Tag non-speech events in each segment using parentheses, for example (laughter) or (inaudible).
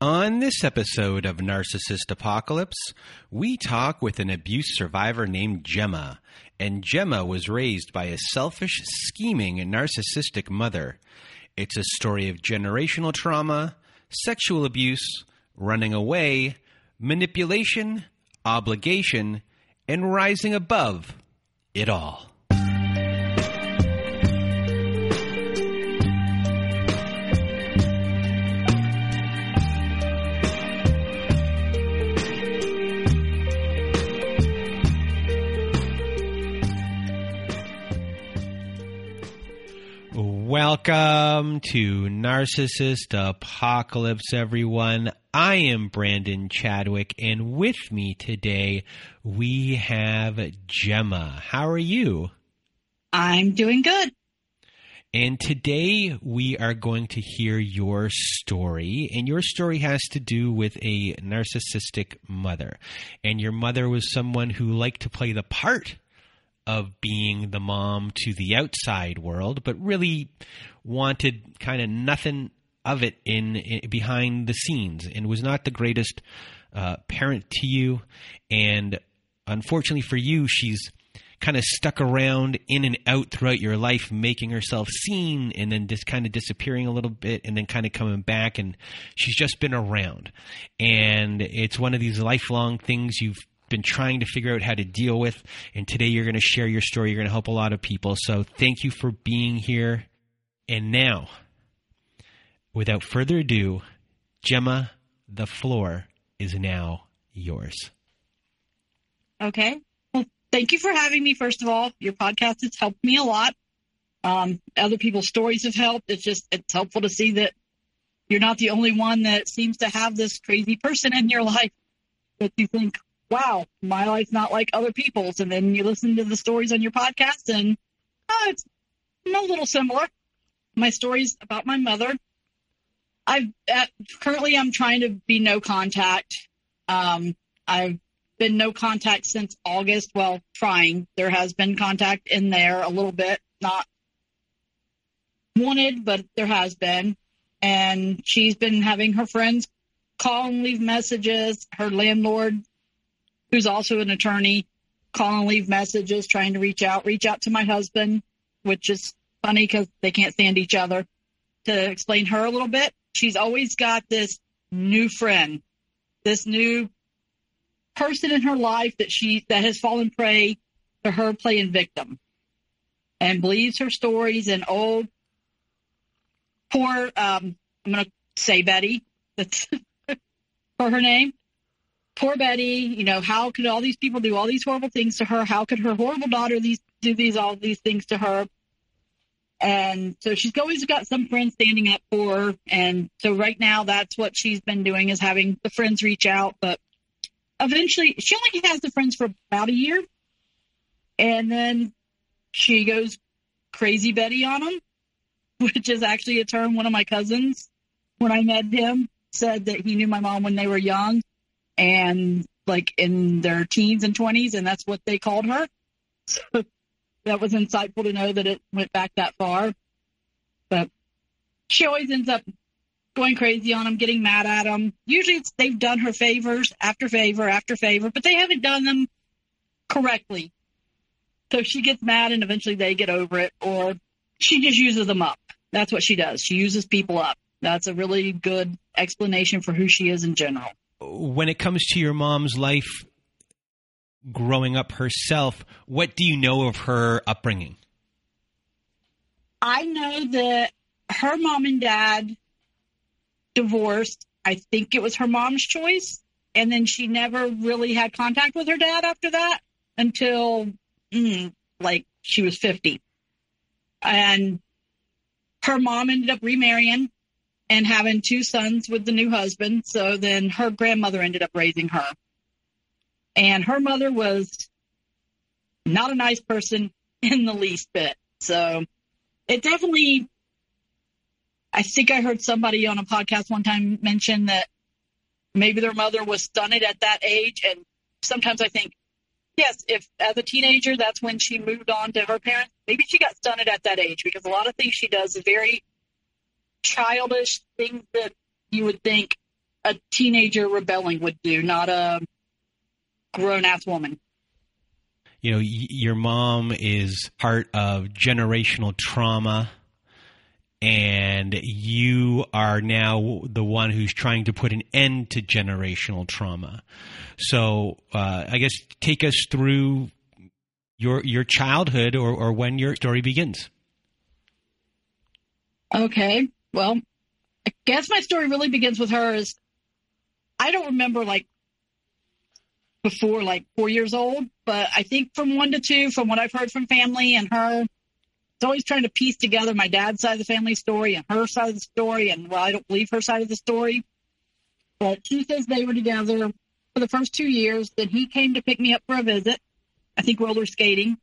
On this episode of Narcissist Apocalypse, we talk with an abuse survivor named Jemma. And Jemma was raised by a selfish, scheming, and narcissistic mother. It's a story of generational trauma, sexual abuse, running away, manipulation, obligation, and rising above it all. Welcome to Narcissist Apocalypse, everyone. I am Brandon Chadwick, and with me today we have Jemma. How are you? I'm doing good. And today we are going to hear your story, and your story has to do with a narcissistic mother. And your mother was someone who liked to play the part of being the mom to the outside world, but really wanted kind of nothing of it in, in, behind the scenes, and was not the greatest uh, parent to you. And unfortunately for you, she's kind of stuck around in and out throughout your life, making herself seen and then just kind of disappearing a little bit and then kind of coming back. And she's just been around. And it's one of these lifelong things you've been trying to figure out how to deal with. And today you're going to share your story. You're going to help a lot of people. So thank you for being here. And now, without further ado, Jemma, the floor is now yours. Okay. Well, thank you for having me, first of all. Your podcast has helped me a lot. Um, other people's stories have helped. It's just, it's helpful to see that you're not the only one that seems to have this crazy person in your life that you think, wow, my life's not like other people's. And then you listen to the stories on your podcast and oh, it's a little similar. My stories about my mother. I've at, currently I'm trying to be no contact. Um, I've been no contact since August. Well, trying. There has been contact in there a little bit, not wanted, but there has been. And she's been having her friends call and leave messages. Her landlord who's also an attorney, call and leave messages, trying to reach out, reach out to my husband, which is funny because they can't stand each other. To explain her a little bit, she's always got this new friend, this new person in her life that she that has fallen prey to her playing victim, and believes her stories. And old poor, um, I'm to say Betty. That's (laughs) for her name poor Betty, you know, how could all these people do all these horrible things to her? How could her horrible daughter these do these all these things to her? And so she's always got some friends standing up for her. And so right now that's what she's been doing is having the friends reach out. But eventually she only has the friends for about a year. And then she goes crazy Betty on them, (laughs) which is actually a term one of my cousins, when I met him, said that he knew my mom when they were young and like in their teens and 20s, and that's what they called her. So that was insightful to know that it went back that far. But she always ends up going crazy on them, getting mad at them. Usually they've done her favors after favor after favor, but they haven't done them correctly. So she gets mad and eventually they get over it, or she just uses them up. That's what she does. She uses people up. That's a really good explanation for who she is in general when it comes to your mom's life growing up herself, what do you know of her upbringing? I know that her mom and dad divorced. I think it was her mom's choice. And then she never really had contact with her dad after that until mm, like she was 50. And her mom ended up remarrying and having two sons with the new husband. So then her grandmother ended up raising her. And her mother was not a nice person (laughs) in the least bit. So it definitely, I think I heard somebody on a podcast one time mention that maybe their mother was stunted at that age. And sometimes I think, yes, if as a teenager, that's when she moved on to her parents, maybe she got stunted at that age because a lot of things she does is very childish things that you would think a teenager rebelling would do, not a grown ass woman. You know, y- your mom is part of generational trauma, and you are now the one who's trying to put an end to generational trauma. So, uh, I guess take us through your your childhood or, or when your story begins. Okay. Well, I guess my story really begins with her is I don't remember like before like four years old, but I think from one to two, from what I've heard from family and her, it's always trying to piece together my dad's side of the family story and her side of the story. And well, I don't believe her side of the story, but she says they were together for the first two years. Then he came to pick me up for a visit. I think roller skating,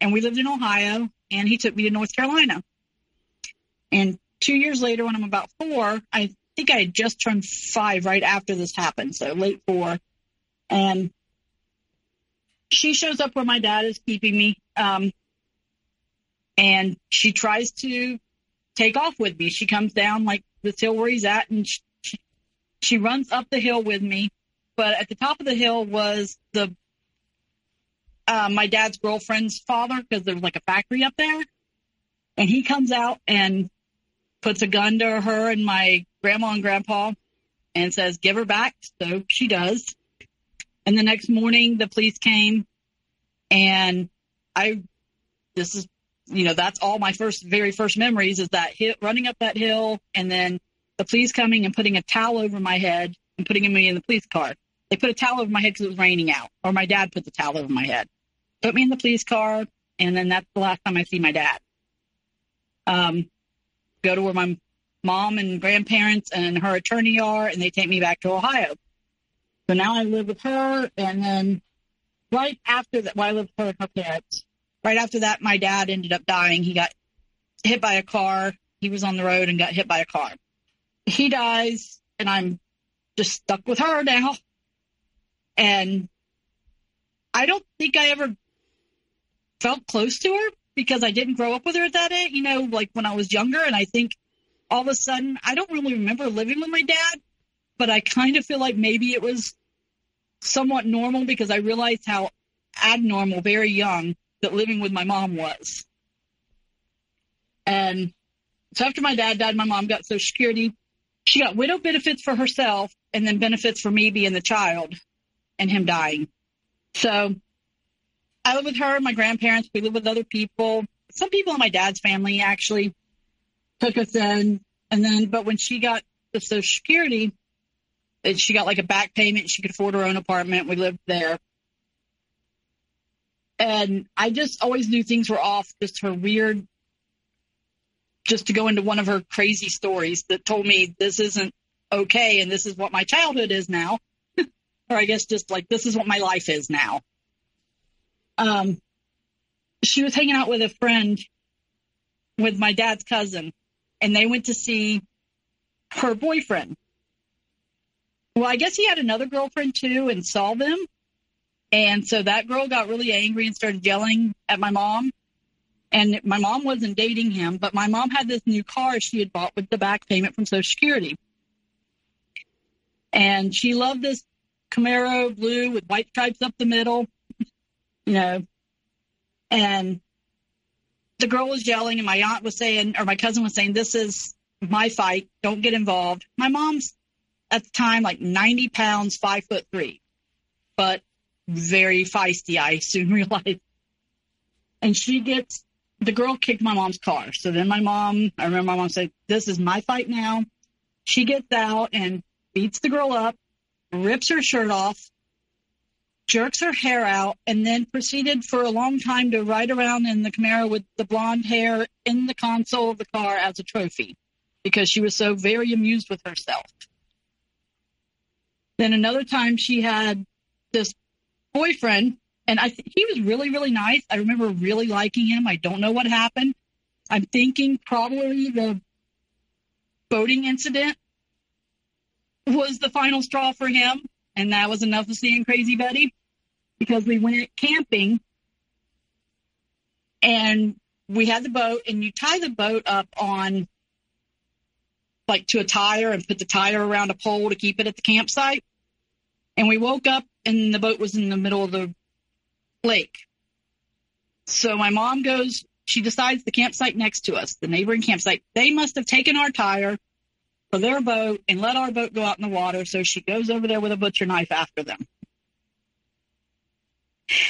and we lived in Ohio, and he took me to North Carolina. And two years later, when I'm about four, I think I had just turned five right after this happened, so late four. And she shows up where my dad is keeping me. Um, and she tries to take off with me. She comes down like this hill where he's at, and she, she runs up the hill with me. But at the top of the hill was the uh, my dad's girlfriend's father because there was like a factory up there, and he comes out and puts a gun to her and my grandma and grandpa and says, "Give her back." So she does. And the next morning, the police came, and I, this is, you know, that's all my first, very first memories is that hit, running up that hill, and then the police coming and putting a towel over my head and putting me in the police car. They put a towel over my head because it was raining out, or my dad put the towel over my head. Put me in the police car, and then that's the last time I see my dad. Um, go to where my mom and grandparents and her attorney are, and they take me back to Ohio. So now I live with her, and then right after that, well, I live with her and her parents. Right after that, my dad ended up dying. He got hit by a car. He was on the road and got hit by a car. He dies, and I'm just stuck with her now. And I don't think I ever felt close to her because I didn't grow up with her at that age, you know, like when I was younger. And I think all of a sudden, I don't really remember living with my dad, but I kind of feel like maybe it was somewhat normal because I realized how abnormal, very young, that living with my mom was. And so after my dad died, my mom got Social Security. She got widow benefits for herself and then benefits for me being the child and him dying. So I live with her, my grandparents. We live with other people. Some people in my dad's family actually took us in. And then, but when she got the Social Security, she got like a back payment. She could afford her own apartment. We lived there. And I just always knew things were off, just her weird, just to go into one of her crazy stories that told me this isn't okay and this is what my childhood is now. (laughs) or I guess just like this is what my life is now. Um, she was hanging out with a friend with my dad's cousin, and they went to see her boyfriend. Well, I guess he had another girlfriend too and saw them. And so that girl got really angry and started yelling at my mom. And my mom wasn't dating him, but my mom had this new car she had bought with the back payment from Social Security. And she loved this Camaro blue with white stripes up the middle, you know. And the girl was yelling, and my aunt was saying, or my cousin was saying, This is my fight. Don't get involved. My mom's at the time like 90 pounds, five foot three, but very feisty, I soon (laughs) realized. And she gets, the girl kicked my mom's car. So then my mom, I remember my mom said, This is my fight now. She gets out and beats the girl up, rips her shirt off, jerks her hair out, and then proceeded for a long time to ride around in the Camaro with the blonde hair in the console of the car as a trophy because she was so very amused with herself. Then another time she had this boyfriend, and I th- he was really, really nice. I remember really liking him. I don't know what happened. I'm thinking probably the boating incident was the final straw for him, and that was enough of seeing Crazy Betty because we went camping and we had the boat, and you tie the boat up on like to a tire and put the tire around a pole to keep it at the campsite. And we woke up and the boat was in the middle of the lake. So my mom goes, she decides the campsite next to us, the neighboring campsite, they must have taken our tire for their boat and let our boat go out in the water. So she goes over there with a butcher knife after them.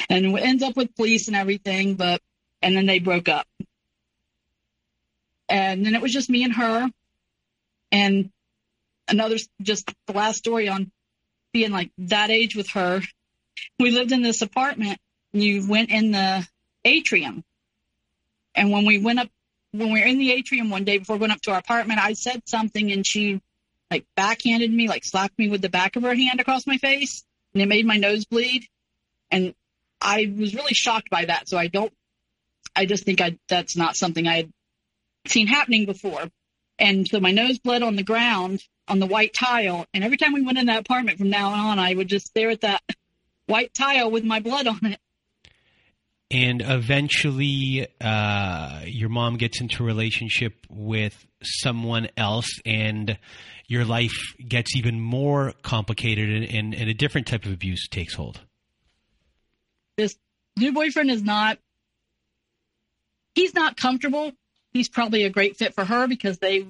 And ends up with police and everything, but, and then they broke up. And then it was just me and her. And another, just the last story on being like that age with her. We lived in this apartment. You went in the atrium. And when we went up, when we were in the atrium one day before going up to our apartment, I said something and she like backhanded me, like slapped me with the back of her hand across my face and it made my nose bleed. And I was really shocked by that. So I don't, I just think I, that's not something I had seen happening before. And so my nose bled on the ground on the white tile. And every time we went in that apartment from now on, I would just stare at that white tile with my blood on it. And eventually, uh, your mom gets into a relationship with someone else, and your life gets even more complicated, and, and, and a different type of abuse takes hold. This new boyfriend is not, he's not comfortable. He's probably a great fit for her because they,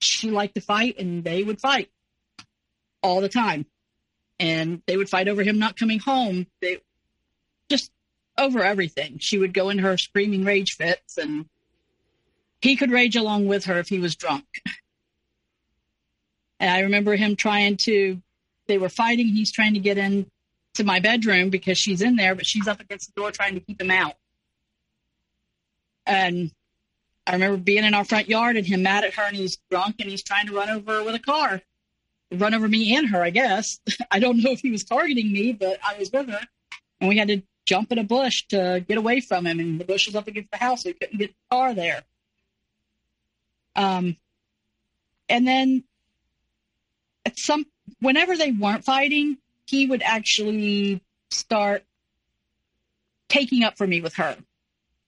she liked to fight and they would fight all the time. And they would fight over him not coming home. They just over everything. She would go in her screaming rage fits, and he could rage along with her if he was drunk. And I remember him trying to, they were fighting. He's trying to get in to my bedroom because she's in there, but she's up against the door trying to keep him out. And I remember being in our front yard and him mad at her and he's drunk and he's trying to run over her with a car. Run over me and her, I guess. (laughs) I don't know if he was targeting me, but I was with her. And we had to jump in a bush to get away from him, and the bush was up against the house, so he couldn't get the car there. Um, and then at some, whenever they weren't fighting, he would actually start taking up for me with her,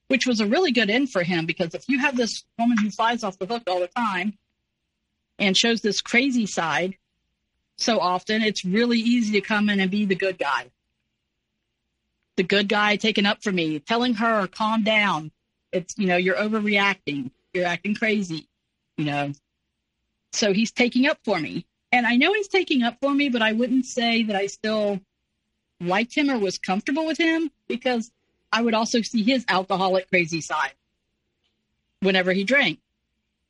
which was a really good end for him because if you have this woman who flies off the hook all the time and shows this crazy side so often, it's really easy to come in and be the good guy the good guy taking up for me, telling her, calm down. It's, you know, you're overreacting. You're acting crazy, you know. So he's taking up for me. And I know he's taking up for me, but I wouldn't say that I still liked him or was comfortable with him because I would also see his alcoholic crazy side whenever he drank.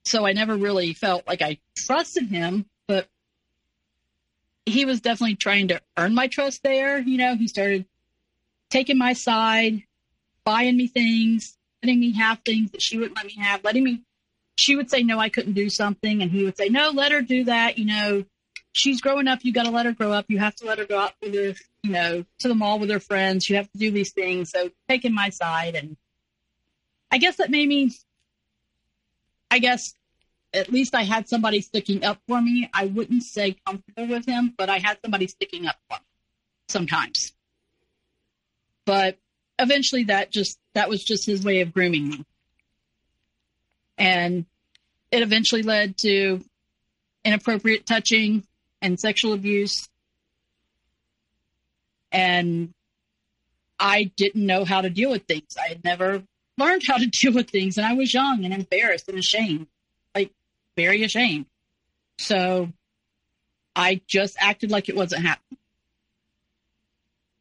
So I never really felt like I trusted him, but he was definitely trying to earn my trust there. You know, he started taking my side, buying me things, letting me have things that she wouldn't let me have, letting me, she would say, no, I couldn't do something. And he would say, no, let her do that. You know, she's growing up. You got to let her grow up. You have to let her go out with you know, to the mall with her friends. You have to do these things. So taking my side. And I guess that made me, I guess at least I had somebody sticking up for me. I wouldn't say comfortable with him, but I had somebody sticking up for me sometimes. But eventually that just that was just his way of grooming me. And it eventually led to inappropriate touching and sexual abuse. And I didn't know how to deal with things. I had never learned how to (laughs) deal with things, and I was young and embarrassed and ashamed, like very ashamed. So I just acted like it wasn't happening.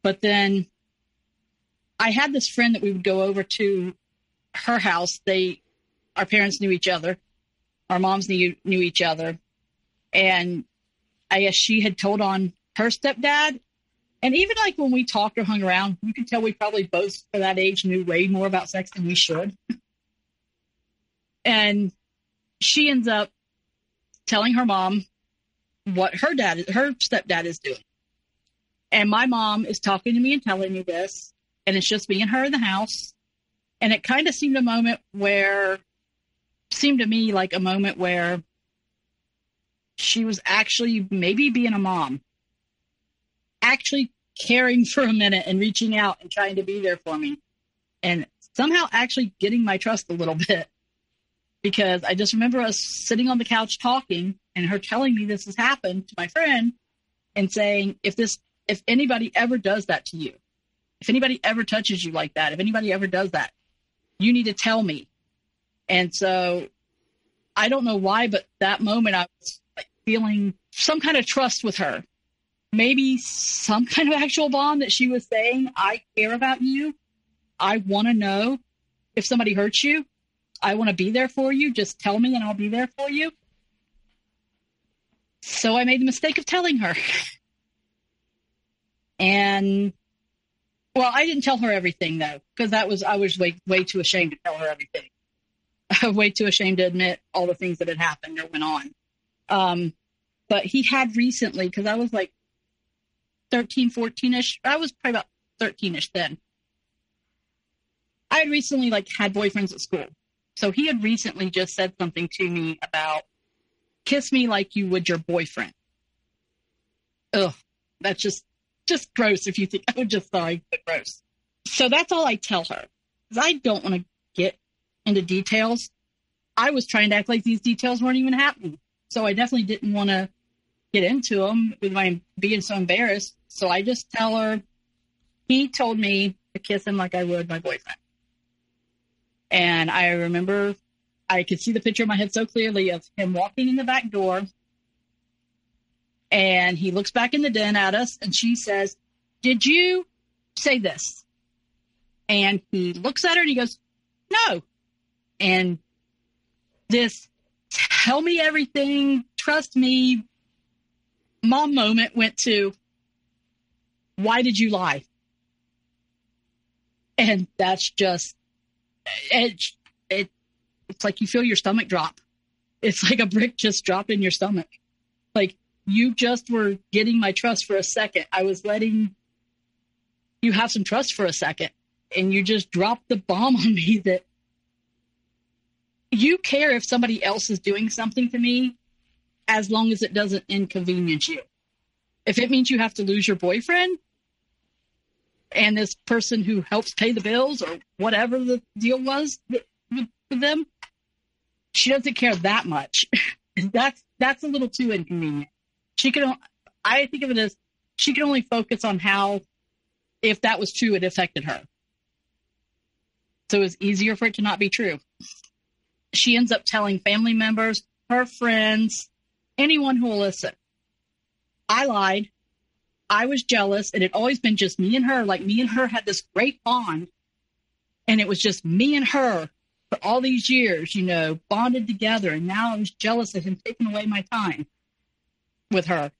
But then I had this friend that we would go over to her house. They, our parents knew each other. Our moms knew, knew each other. And I guess she had told on her stepdad. And even like when we talked or hung around, you could tell we probably both for that age knew way more about sex than we should. and she ends up telling her mom what her dad, her stepdad is doing. And my mom is talking to me and telling me this and it's just me and her in the house. And it kind of seemed a moment where, seemed to me like a moment where she was actually maybe being a mom, actually caring for a minute and reaching out and trying to be there for me. And somehow actually getting my trust a little (laughs) bit because I just remember us sitting on the couch talking and her telling me this has happened to my friend and saying, if this, if anybody ever does that to you, if anybody ever touches you like that, if anybody ever does that, you need to tell me. And so I don't know why, but that moment I was feeling some kind of trust with her. Maybe some (laughs) kind of actual bond that she was saying, I care about you. I want to know if somebody hurts you. I want to be there for you. Just tell me and I'll be there for you. So I made the mistake of telling her. (laughs) and well, I didn't tell her everything though, because that was I was way way too ashamed to tell her everything. (laughs) way too ashamed to admit all the things that had happened or went on. Um, but he had recently, because I was like 13, 14 ish. I was probably about 13 ish then. I had recently like had boyfriends at school. So he had recently just said something to me about kiss me like you would your boyfriend. Ugh, that's just just gross if you think (laughs) I would just sorry, but gross. So that's all I tell her. Because I don't want to get into details. I was trying to act like these details weren't even happening. So I definitely didn't want to get into them with my being so embarrassed. So I just tell her he told me to kiss him like I would my boyfriend. And I remember I could see the picture in my head so clearly of him walking in the back door. And he looks back in the den at us and she says, Did you say this? And he looks at her and he goes, No. And this tell me everything, trust me, mom moment went to, Why did you lie? And that's just it, it it's like you feel your stomach drop. It's like a brick just dropped in your stomach. Like you just were getting my trust for a second. I was letting you have some trust for a second, and you just dropped the bomb (laughs) on me that you care if somebody else is doing something to me as long as it doesn't inconvenience you. If it means you have to lose your boyfriend, and this person who helps pay the bills or whatever the deal was with them, she doesn't care that much. (laughs) that's that's a little too inconvenient. She can. I think of it as she can only focus on how, if that was true, it affected her. So it's easier for it to not be true. She ends up telling family members, her friends, anyone who will listen. I lied. I was jealous. And it had always been just me and her. Like me and her had this great bond. And it was just me and her for all these years, you know, bonded together. And now I was jealous of him taking away my time with her.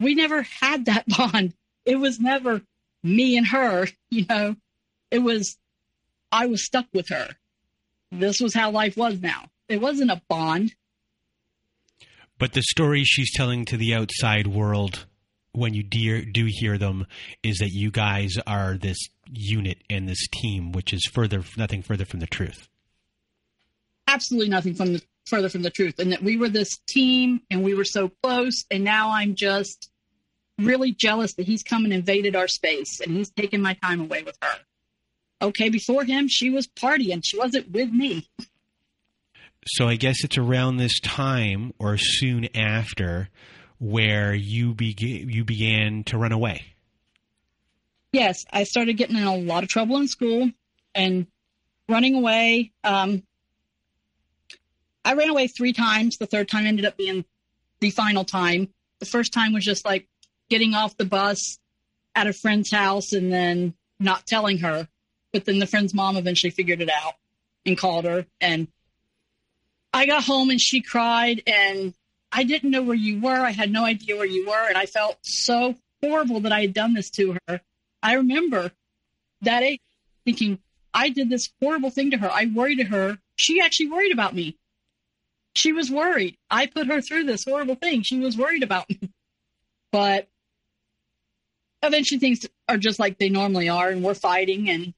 We never had that (laughs) bond. It was never me and her, (laughs) you know. It was, I was stuck with her. This was how life was now. It wasn't a bond. But the story she's telling to the outside world when you dear, do hear them is that you guys are this unit and this team, which is further nothing further from the truth. Absolutely nothing from the further from the truth, and that we were this team and we were so close, and now I'm just really jealous that he's come and invaded our space and he's taken my time away with her. Okay, before him, she was partying. She wasn't with me. So I guess it's around this time or soon after where you began you began to run away. Yes, I started getting in a lot of trouble in school and running away. Um, I ran away three times. The third time ended up being the final time. The first time was just like getting off the bus at a friend's house and then not telling her. But then the friend's mom eventually figured it out and called her. And I got home and she cried and I didn't know where you were. I had no idea where you were. And I felt so horrible that I had done this to her. I remember that age thinking, I did this horrible thing to her. I worried her. She actually worried about me. She was worried. I put her through this horrible thing. She was worried about me. But eventually things are just like they normally are and we're fighting and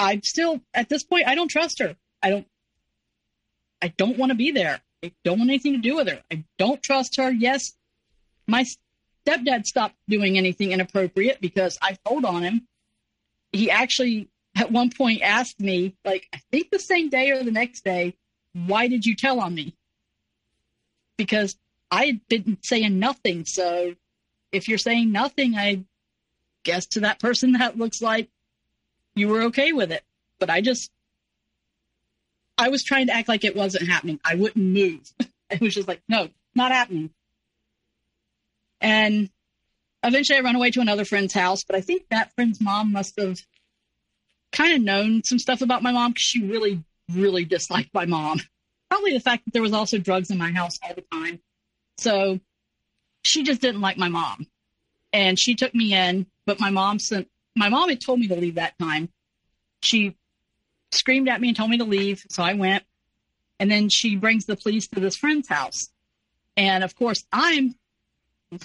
I'm still at this point I don't trust her. I don't I don't want to be there. I don't want anything to do with her. I don't trust her. Yes, my stepdad stopped doing anything inappropriate because I told on him. He actually, at one point, asked me, like, I think the same day or the next day, why did you tell on me? Because I had been saying nothing. So if you're saying nothing, I guess to that person that looks like you were okay with it. But I just, I was trying to act like it wasn't happening. I wouldn't move. (laughs) it was just like, no, not happening. And eventually I run away to another friend's house, but I think that friend's mom must have kind of known some stuff about my mom because she really, really disliked my mom. Probably the fact that there was also drugs in my house all the time. So she just didn't like my mom. And she took me in, but my mom sent, my mom had told me to leave that time. She screamed at me and told me to leave. So I went. And then she brings the police to this friend's house. And of course, I'm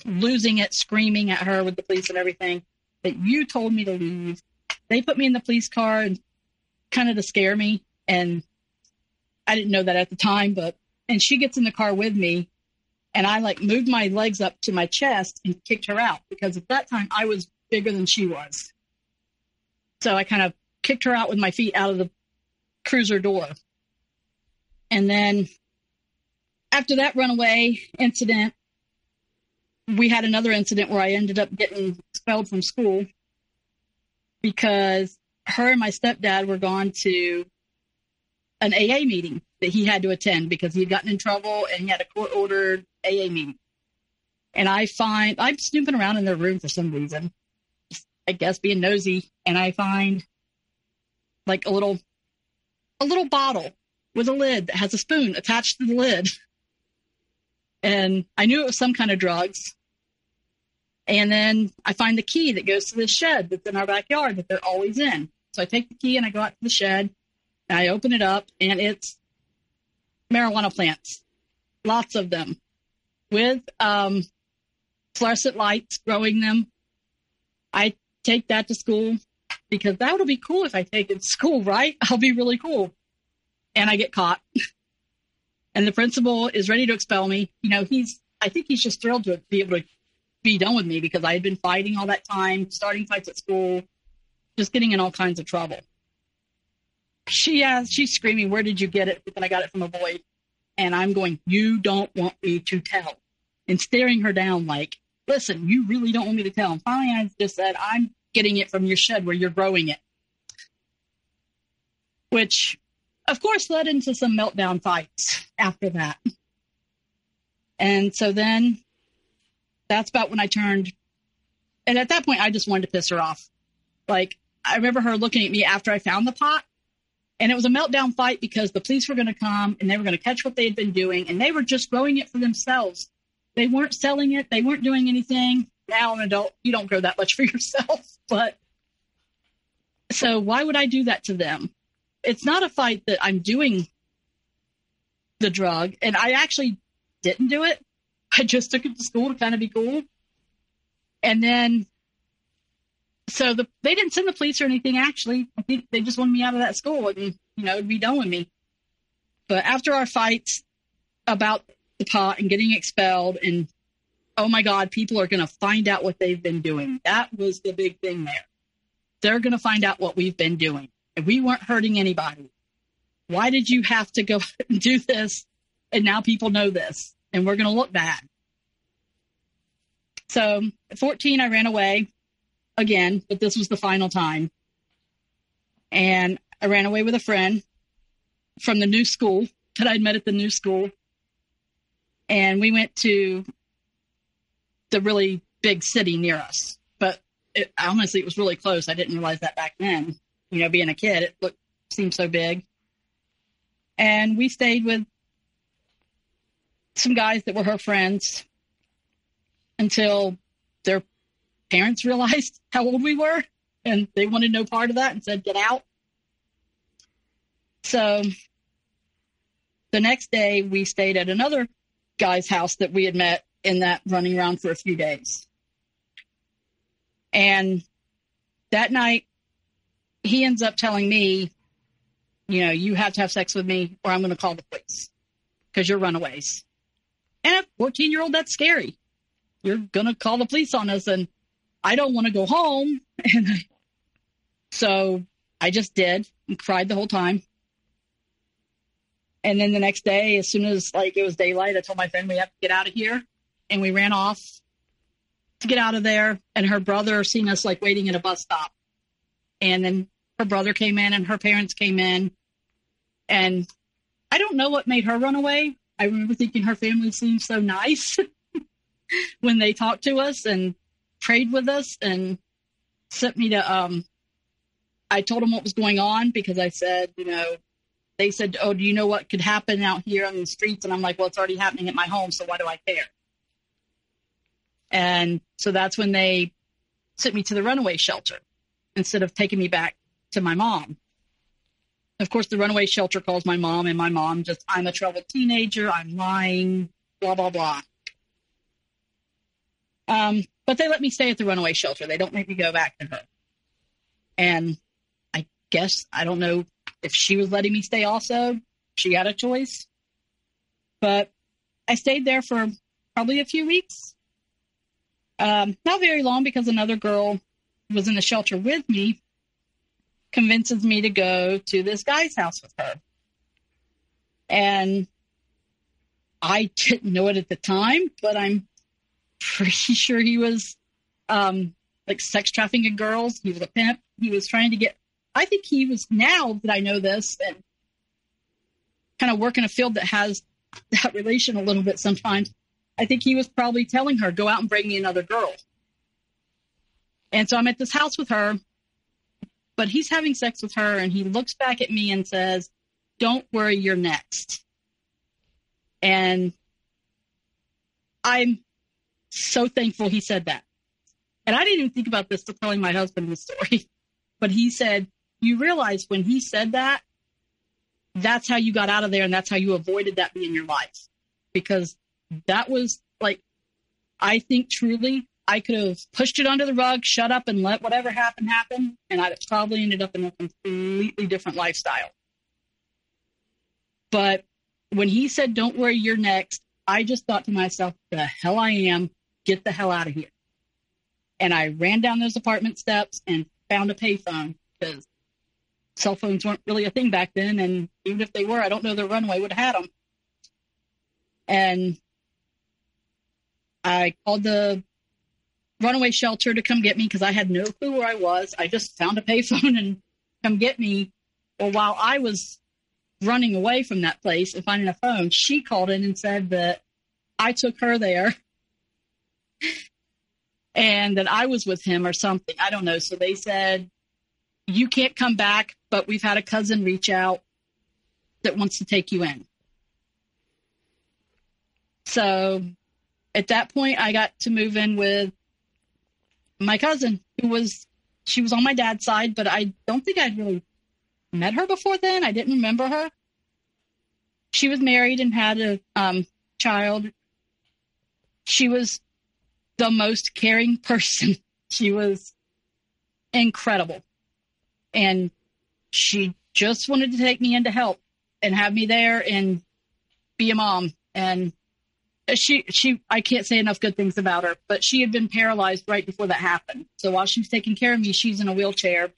losing it, screaming at her with the police and everything that you told me to leave. They put me in the police car and kind of to scare me. And I didn't know that at the time, but, and she gets in the car with me and I like moved my legs up to my chest and kicked her out because at that time I was bigger than she was. So I kind of kicked her out with my feet out of the cruiser door. And then after that runaway incident, we had another incident where I ended up getting expelled from school because her and my stepdad were gone to an AA meeting that he had to attend because he had gotten in trouble and he had a court ordered AA meeting. And I find I'm snooping around in their room for some reason, I guess being nosy, and I find like a little a little bottle with a lid that has a spoon attached to the lid. And I knew it was some kind of drugs. And then I find the key that goes to the shed that's in our backyard that they're always in. So I take the key and I go out to the shed and I open it up and it's marijuana plants, lots of them, with um, fluorescent lights growing them. I take that to school because that would be cool if I take it to school, right? (laughs) I'll be really cool. And I get caught. (laughs) and the principal is ready to expel me. You know, he's, I think he's just thrilled to be able to be done with me because I had been fighting all that time, starting fights at school, just getting in all kinds of trouble. She has, she's screaming, Where did you get it? And I got it from a boy. And I'm going, You don't want me to tell. And staring her down like, Listen, you really don't want me to tell. And finally, I just said, I'm getting it from your shed where you're growing it. Which, of course, led into some meltdown fights after that. And so then that's about when I turned. And at that point, I just wanted to piss her off. Like, I remember her looking at me after I found the pot. And it was a meltdown fight because the police were going to come and they were going to catch what they had been doing. And they were just growing it for themselves. They weren't selling it, they weren't doing anything. Now, an adult, you don't grow that much for (laughs) yourself. But so, why would I do that to them? It's not a fight that I'm doing the drug. And I actually didn't do it. I just took it to school to kind of be cool. And then, so the they didn't send the police or anything. Actually, I think they just wanted me out of that school and you know it'd be done with me. But after our fights about the pot and getting expelled, and oh my God, people are going to find out what they've been doing. That was the big thing there. They're going to find out what we've been doing, and we weren't hurting anybody. Why did you have to go (laughs) and do this? And now people know this and we're going to look bad. So at 14, I ran away again, but this was the final time. And I ran away with a friend from the new school that I'd met at the new school. And we went to the really big city near us. But it, honestly, it was really close. I didn't realize that back then. You know, being a kid, it looked seemed so big. And we stayed with some guys that were her friends until their parents (laughs) realized how old we were and they wanted no part of that and said, get out. So the next day, we stayed at another guy's house that we had met in that running around for a few days. And that night, he ends up telling me, you know, you have to have sex with me or I'm going to call the police because you're runaways. And a 14 year old, that's scary. You're going to call the police on us, and I don't want to go home. And (laughs) so I just did and cried the whole time. And then the next day, as soon as like it was daylight, I told my friend we have to get out of here, and we ran off to get out of there. And her brother seen us like waiting at a bus stop, and then her brother came in and her parents came in, and I don't know what made her run away. I remember thinking her family seemed so nice (laughs) when they talked to us and prayed with us and sent me to um I told them what was going on because I said, you know, they said, "Oh, do you know what could happen out here on the streets?" And I'm like, "Well, it's already happening at my home, so why do I care?" And so that's when they sent me to the runaway shelter instead of taking me back to my mom. Of course, the runaway shelter calls my mom, and my mom just, "I'm a troubled teenager. I'm lying." Blah blah blah. Um, but they let me stay at the runaway shelter. They don't make me go back to her. And I guess I don't know if she was letting me stay also. She had a choice. But I stayed there for probably a few weeks. Um, not very long because another girl was in the shelter with me convinces me to go to this guy's house with her. And I didn't know it at the time, but I'm pretty (laughs) sure he was um, like sex trafficking girls. He was a pimp. He was trying to get. I think he was now that I know this and kind of work in a field that has that relation a little bit sometimes. I think he was probably telling her, "Go out and bring me another girl." And so I'm at this house with her, but he's having sex with her, and he looks back at me and says, "Don't worry, you're next." And I'm so thankful he said that. And I didn't even think about this till telling my husband the story. (laughs) But he said, You realize when he said that, that's how you got out of there and that's how you avoided that being your life. Because that was like, I think truly I could have pushed it under the rug, shut up, and let whatever happened happen. And I'd probably ended up in a completely different lifestyle. But when he said, Don't worry, you're next, I just thought to myself, The hell I am get the hell out of here. And I ran down those apartment steps and found a payphone because cell phones weren't really a thing back then. And even if they were, I don't know the runway would have had them. And I called the runaway shelter to come get me because I had no clue where I was. I just found a payphone (laughs) and come get me. Well, while I was running away from that place and finding a phone, she called in and said that I took her there (laughs) and that I was with him or something. I don't know. So they said, You can't come back, but we've had a cousin reach out that wants to take you in. So at that point, I got to move in with my cousin, who was, she was on my dad's side, but I don't think I'd really met her before then. I didn't remember her. She was married and had a um, child. She was the most caring (laughs) person. She was incredible. And she just wanted to take me in to help and have me there and be a mom. And she, she, I can't say enough good things about her, but she had been paralyzed right before that happened. So while she was taking care of me, she's in a wheelchair.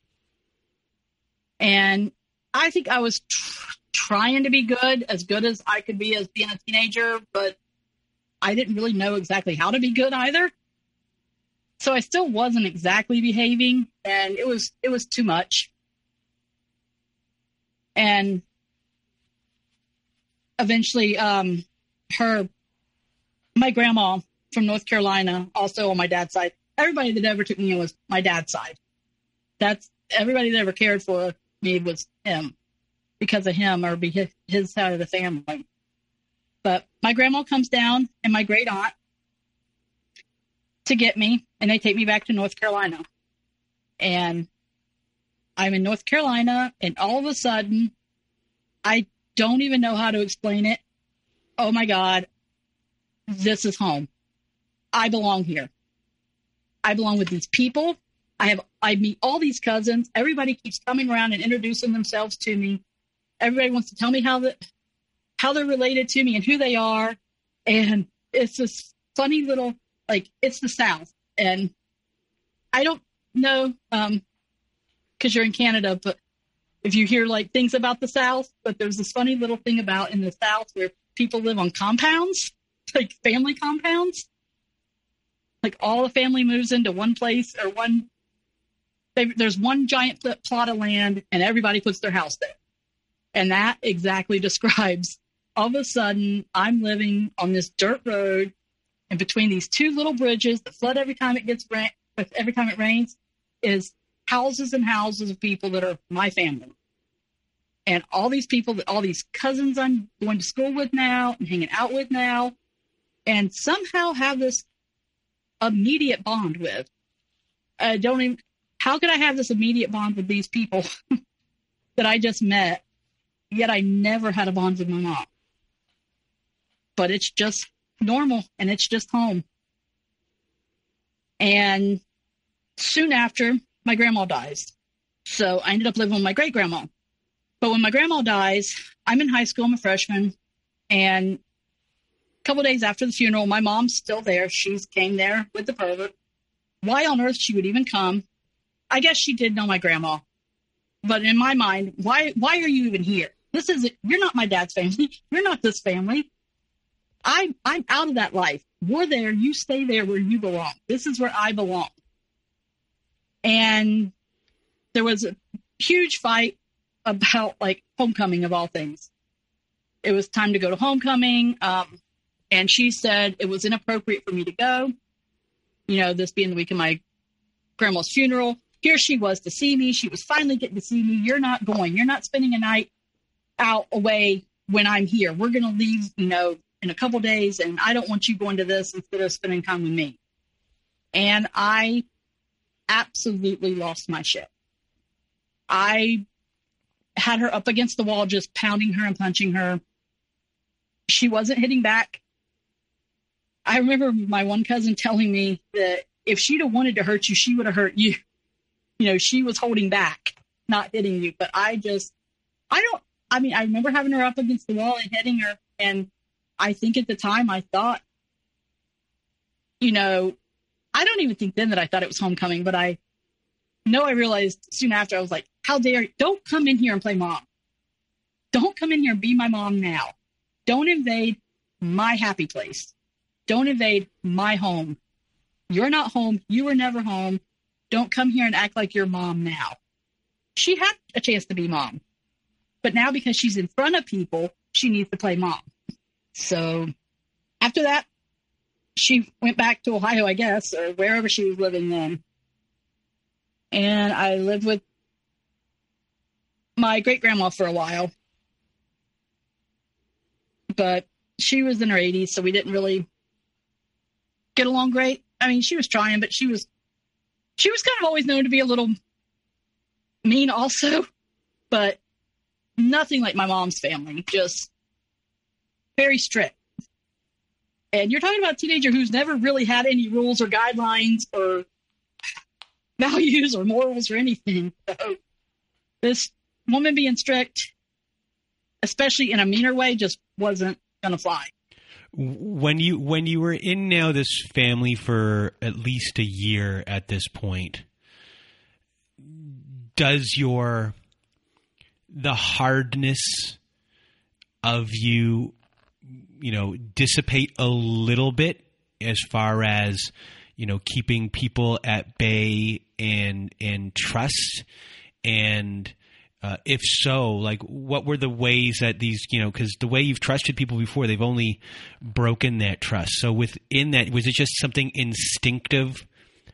And I think I was tr- trying to be good, as good as I could be as being a teenager, but I didn't really know exactly how to be good either. So I still wasn't exactly behaving and it was it was too much. And eventually um her my grandma from North Carolina, also on my dad's side, everybody that ever took me in was my dad's side. That's everybody that ever cared for me was him because of him or be his side of the family. But my grandma comes down and my great aunt to get me and they take me back to North Carolina. And I'm in North Carolina and all of a sudden I don't even know how to explain it. Oh my God, this is home. I belong here. I belong with these people. I have I meet all these cousins. Everybody keeps coming around and introducing themselves to me. Everybody wants to tell me how the how they're related to me and who they are. And it's this funny little, like, it's the South. And I don't know, um, cause you're in Canada, but if you hear like things about the South, but there's this funny little thing about in the South where people live on compounds, (laughs) like family compounds. Like all the family moves into one place or one. They, there's one giant plot of land, and everybody puts their house there, and that exactly (laughs) describes. All of a sudden, I'm living on this dirt road, and between these two little bridges that flood every time it gets rain, every time it rains, is houses and houses of people that are my family. And all these people, that all these cousins I'm going to school with now and hanging out with now, and somehow have this immediate bond with. I don't even, how could I have this immediate bond with these people (laughs) that I just met, yet I never had a bond with my mom? But it's just normal and it's just home. And soon after, my grandma dies. So I ended up living with my great grandma. But when my grandma dies, I'm in high school, I'm a freshman, and a couple days after the funeral, my mom's still there. She's came there with the pervert. Why on earth she would even come? I guess she did know my grandma. But in my mind, why why are you even here? This is you're not my dad's family. (laughs) You're not this family. I I'm out of that life. We're there. You stay there where you belong. This is where I belong. And there was a huge fight about like homecoming of all things. It was time to go to homecoming. Um, and she said it was inappropriate for me to go. You know, this being the week of my grandma's funeral. Here she was to see me. She was finally getting to see me. You're not going. You're not spending a night out away when I'm here. We're going to leave, you know, in a couple days, and I don't want you going to this instead of spending time with me. And I absolutely lost my shit. I had her up against the wall, just pounding her and punching her. She wasn't hitting back. I remember my one cousin telling me that if she'd have wanted to hurt you, she would have hurt you. You know, she was holding back, not hitting you. But I just, I don't, I mean, I remember having her up against the wall and hitting her. And I think at the time I thought, you know, I don't even think then that I thought it was homecoming, but I know I realized soon after I was like, how dare you? Don't come in here and play mom. Don't come in here and be my mom now. Don't invade my happy place. Don't invade my home. You're not home. You were never home. Don't come here and act like you're mom now. She had a chance to be mom. But now because she's in front of people, she needs to play mom. So after that, she went back to Ohio, I guess, or wherever she was living then. And I lived with my great grandma for a while. But she was in her 80s, so we didn't really get along great. I mean, she was trying, but she was she was kind of always known to be a little mean also, but nothing like my mom's family, just very strict. And you're talking about a teenager who's never really had any rules or guidelines or values or morals or anything. This woman being strict, especially in a meaner way, just wasn't going to fly. When you when you were in now this family for at least a year at this point, does your the hardness of you you know dissipate a little bit as far as you know keeping people at bay and and trust. And uh, if so like what were the ways that these you know because the way you've trusted people before they've only broken that trust. So within that was it just something instinctive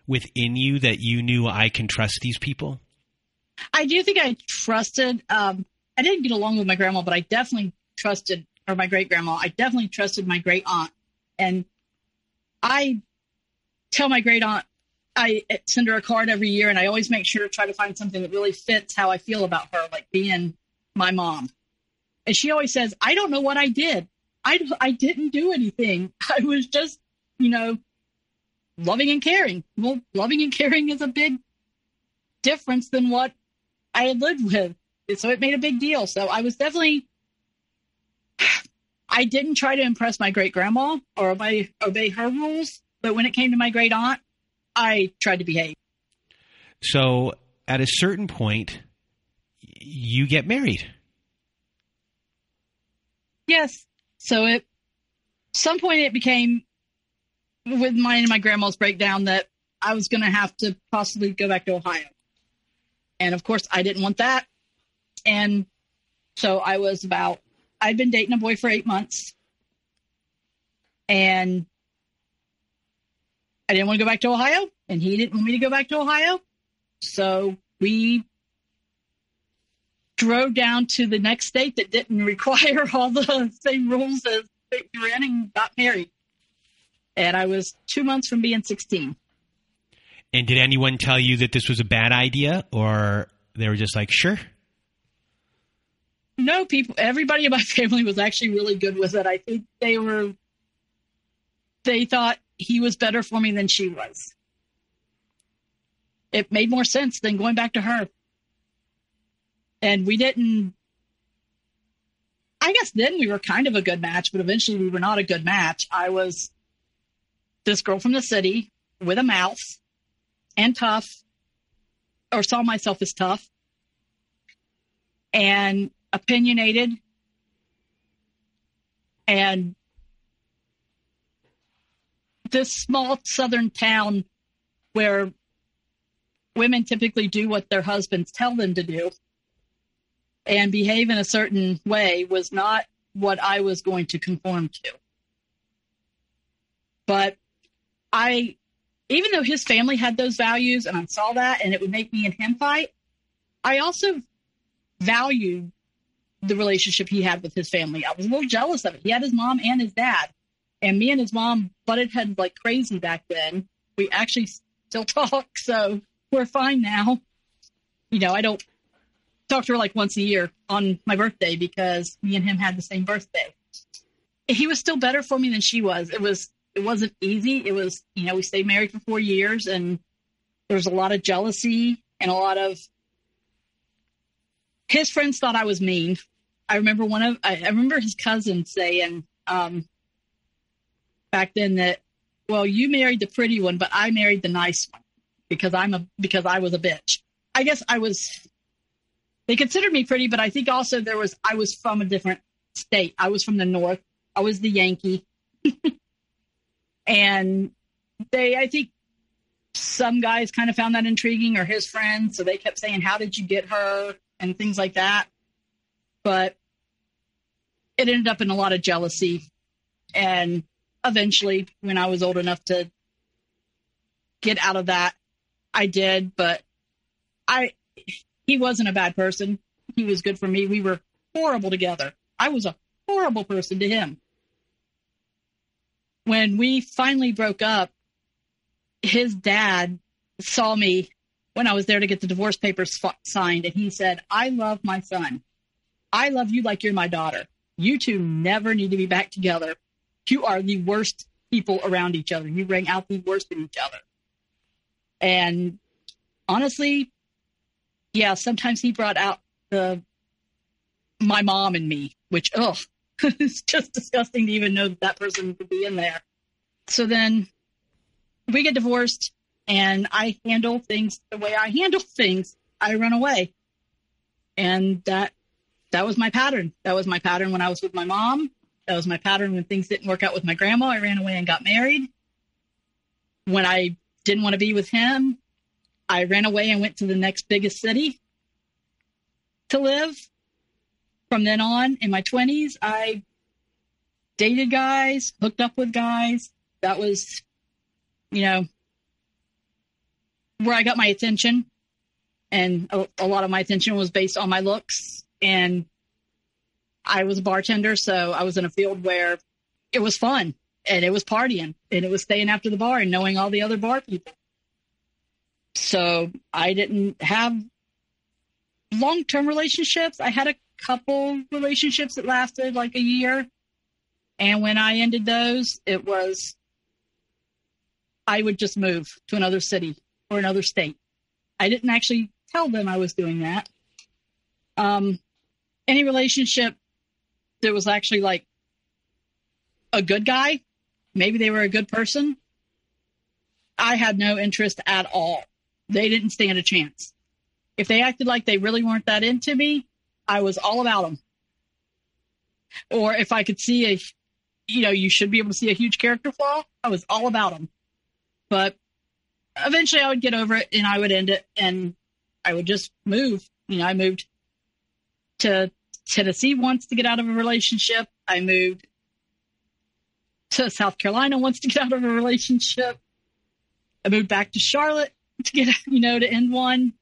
within you that you knew i can trust these people i do think i trusted um, i didn't get along with my grandma but i definitely trusted or my great grandma, I definitely trusted my great aunt. And I tell my great aunt, I send her a card every year, and I always make sure to try to find something that really fits how I feel about her, like being my mom. And she always says, I don't know what I did. I, I didn't do anything. (laughs) I was just, you know, loving and caring. Well, loving and caring is a big difference than what I had lived with. So it made a big deal. So I was definitely I didn't try to impress my great grandma or obey, obey her rules, but when it came to my great aunt, I tried to behave. So at a certain point, you get married. Yes. So at some point it became with mine and my grandma's breakdown that I was going to have to possibly go back to Ohio. And of course, I didn't want that. And so I was about, I'd been dating a boy for eight months. And I didn't want to go back to Ohio. And he didn't want me to go back to Ohio. So we drove down to the next state that didn't (laughs) require all the same rules as we were in and got married. And I was two months from being 16. And did anyone tell you that this was a bad idea, or they were just like, sure? No, people, everybody in my (laughs) family was actually really good with it. I think they were, they thought he was better for me than she was. It made more sense than going back to her. And we didn't, I guess then we were kind of a good match, but eventually we were not a good match. I was this girl from the city with a mouth and tough, or saw myself as tough and opinionated and this small southern town where women typically do what their husbands tell them to do and behave in a certain way was not what I was going to conform to. But I even though his family had those values and I saw that and it would make me and him fight, I also valued the relationship he had with his family. I was a little jealous of it. He had his mom and his dad. And me and his mom butted heads like crazy back then. We actually still (laughs) talk, so we're fine now. You know, I don't talk to her like once a year on my birthday because me and him had the same birthday. He was still better for me than she was. It was it wasn't easy. It was, you know, we stayed married for four years and there was a lot of jealousy and a lot of his friends thought I was mean. I remember one of I, I remember his cousin saying um, back then that, well, you married the pretty one, but I married the nice one because I'm a because I was a bitch. I guess I was. They considered me pretty, but I think also there was I was from a different state. I was from the north. I was the Yankee. (laughs) And they, I think some guys kind of found that intriguing or his friends. So they kept saying, How did you get her? and things like that. But it ended up in a lot of jealousy. And eventually, when I was old enough to get out of that, I did. But I, he wasn't a bad person. He was good for me. We were horrible together. I was a horrible person to him when we finally broke up, his dad saw me when I was there to get the divorce papers f- signed, and he said, I love my son. I love you like you're my daughter. You two never need to be back together. You are the worst people around each other. You bring out the worst in each other. And honestly, yeah, sometimes he brought out the my mom and me, which, oh, (laughs) it's just disgusting to even know that that person could be in there. So then we get divorced, and I handle things the way I handle things. I run away, and that that was my pattern. That was my pattern when I was with my mom. That was my pattern when things didn't work out with my grandma. I ran away and got married. When I didn't want to be with him, I ran away and went to the next biggest city to live from then on in my 20s, I dated guys, hooked up with guys. That was, you know, where I got my attention. And a, a lot of my attention was based on my looks. And I was a bartender, so I was in a field where it was fun and it was partying and it was staying after the bar and knowing all the other bar people. So I didn't have long term relationships. I had a couple relationships that lasted like a year. And when I ended those, it was I would just move to another city or another state. I didn't actually tell them I was doing that. Um, any relationship that was actually like a good guy, maybe they were a good person. I had no interest at all. They didn't stand a chance. If they acted like they really weren't that into me, I was all about them. Or if I could see a, you know, you should be able to see a huge character flaw, I was all about them. But eventually I would get over it and I would end it and I would just move. You know, I moved to Tennessee once to get out of a relationship. I moved to South Carolina once to get out of a relationship. I moved back to Charlotte to get, (laughs) you know, to end one.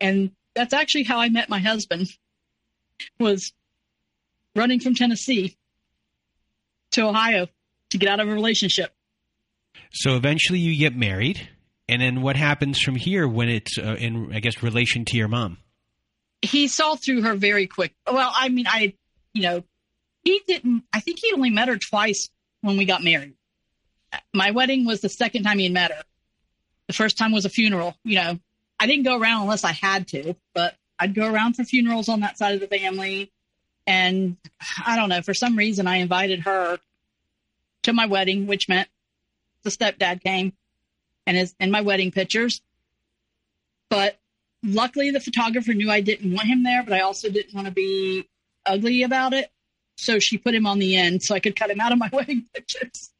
And that's actually how I met my husband was running from Tennessee to Ohio to get out of a relationship. So eventually you get married. And then what happens from here when it's uh, in, I guess, relation to your mom? He saw through her very quick. Well, I mean, I, you know, he didn't, I think he only met her twice when we got married. My wedding was the second time he had met her. The first time was a funeral. You know, I didn't go around unless I had to, but I'd go around for funerals on that side of the family. And I don't know, for some reason, I invited her to my wedding, which meant the stepdad came and is in my wedding pictures. But luckily, the photographer knew I didn't want him there, but I also didn't want to be ugly about it. So she put him on the end so I could cut him out of my (laughs) wedding pictures.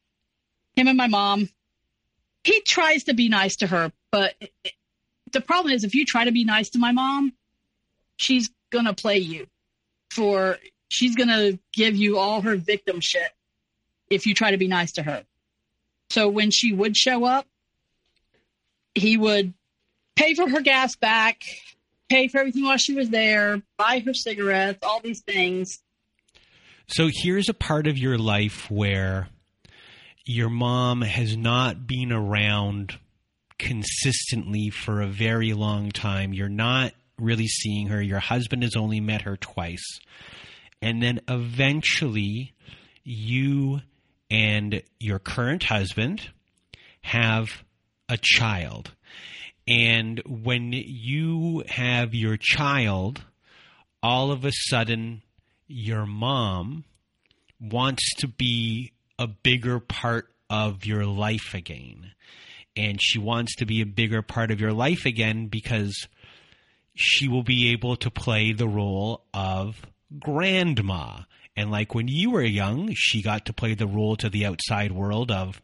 Him and my mom. He tries to be nice to her, but the problem is if you try to be nice to my mom, she's going to play you for, she's going to give you all her victim shit if you try to be nice to her. So when she would show up, he would pay for her gas back, pay for everything while she was there, buy her cigarettes, all these things. So here's a part of your life where your mom has not been around consistently for a very long time. You're not really seeing her. Your husband has only met her twice. And then eventually, you and your current husband have a child. And when you have your child, all of a sudden, your mom wants to be a bigger part of your life again. And she wants to be a bigger part of your life again because she will be able to play the role of grandma. And like when you were young, she got to play the role to the outside world of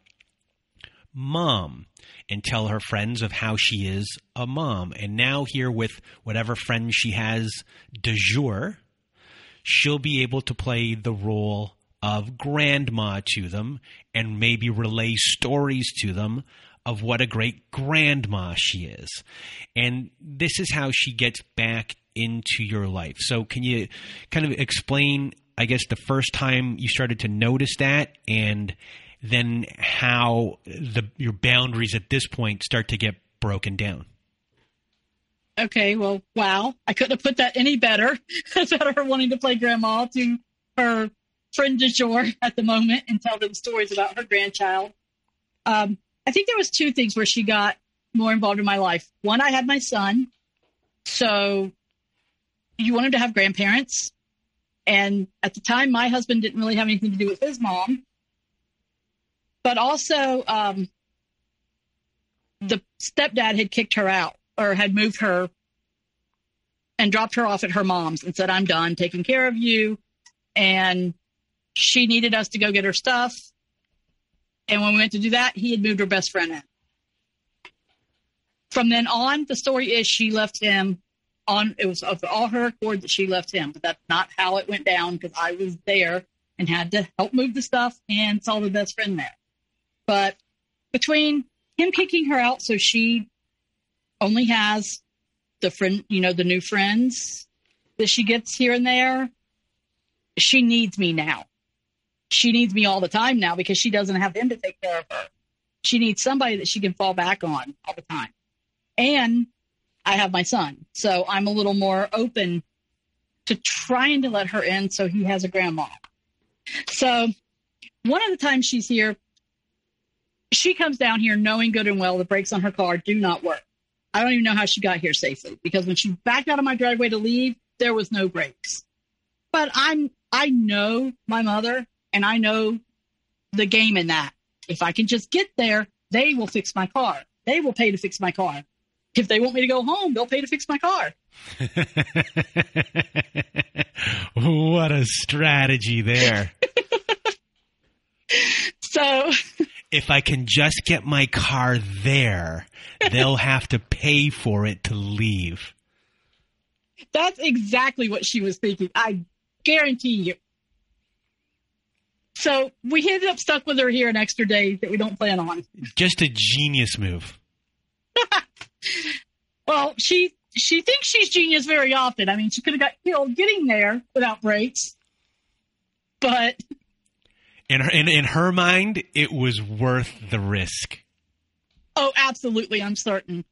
mom and tell her friends of how she is a mom. And now, here with whatever friends she has de jour, she'll be able to play the role of grandma to them and maybe relay stories to them of what a great grandma she is. And this is how she gets back into your life. So, can you kind of explain, I guess, the first time you started to notice that and then how the your boundaries at this point start to get broken down? Okay, well, wow. I couldn't have put that any better (laughs) about her wanting to play grandma to her friend de jour at the moment and tell them stories about her grandchild. Um, I think there was two things where she got more involved in my life. One, I had my son, so you want him to have grandparents. And at the time, my husband didn't really have anything to do with his mom. But also, um, the stepdad had kicked her out or had moved her and dropped her off at her mom's and said, I'm done taking care of you. And she needed us to go get her stuff. And when we went to do that, he had moved her best friend in. From then on, the story is she left him on, it was of all her accord that she left him, but that's not how it went down because I was there and had to help move the stuff and saw the best friend there. But between him kicking her out, so she only has the friend, you know, the new friends that she gets here and there, she needs me now. She needs me all the time now because she doesn't have him to take care of her. She needs somebody that she can fall back on all the time. And I have my son. So I'm a little more open to trying to let her in so he has a grandma. So one of the times she's here, she comes down here knowing good and well the brakes on her car do not work. I don't even know how she got here safely because when she backed out of my driveway to leave, there was no brakes. But I'm I know my mother and I know the game in that. If I can just get there, they will fix my car. They will pay to fix my car. if they want me to go home, they'll pay to fix my car. (laughs) what a strategy there. (laughs) So (laughs) if I can just get my car there, they'll (laughs) have to pay for it to leave. That's exactly what she was thinking. I guarantee you. So we ended up stuck with her here an extra day that we don't plan on. Just a genius move. (laughs) well, she she thinks she's genius very often. I mean, she could have got killed getting there without brakes, but in her in, in her mind, it was worth the risk. Oh, absolutely, I'm certain.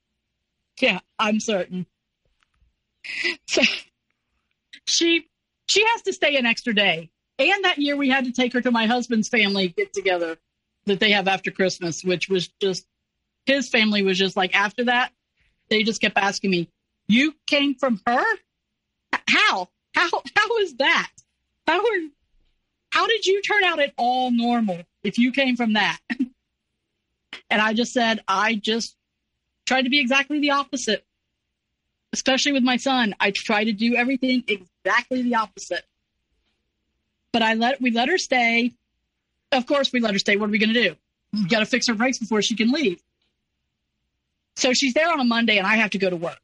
Yeah, I'm certain. So she she has to stay an extra day. And that year we had to take her to my husband's family get together that they have after Christmas, which was just his family was just like after that, they just kept asking me, You came from her? How? How how is that? How are did you turn out at all normal if you came from that? (laughs) and I just said, I just tried to be exactly the opposite. Especially with my son, I try to do everything exactly the opposite. But I let we let her stay. Of course, we let her stay. What are we going to do? We got to fix her brakes before she can leave. So she's there on a Monday, and I have to go to work.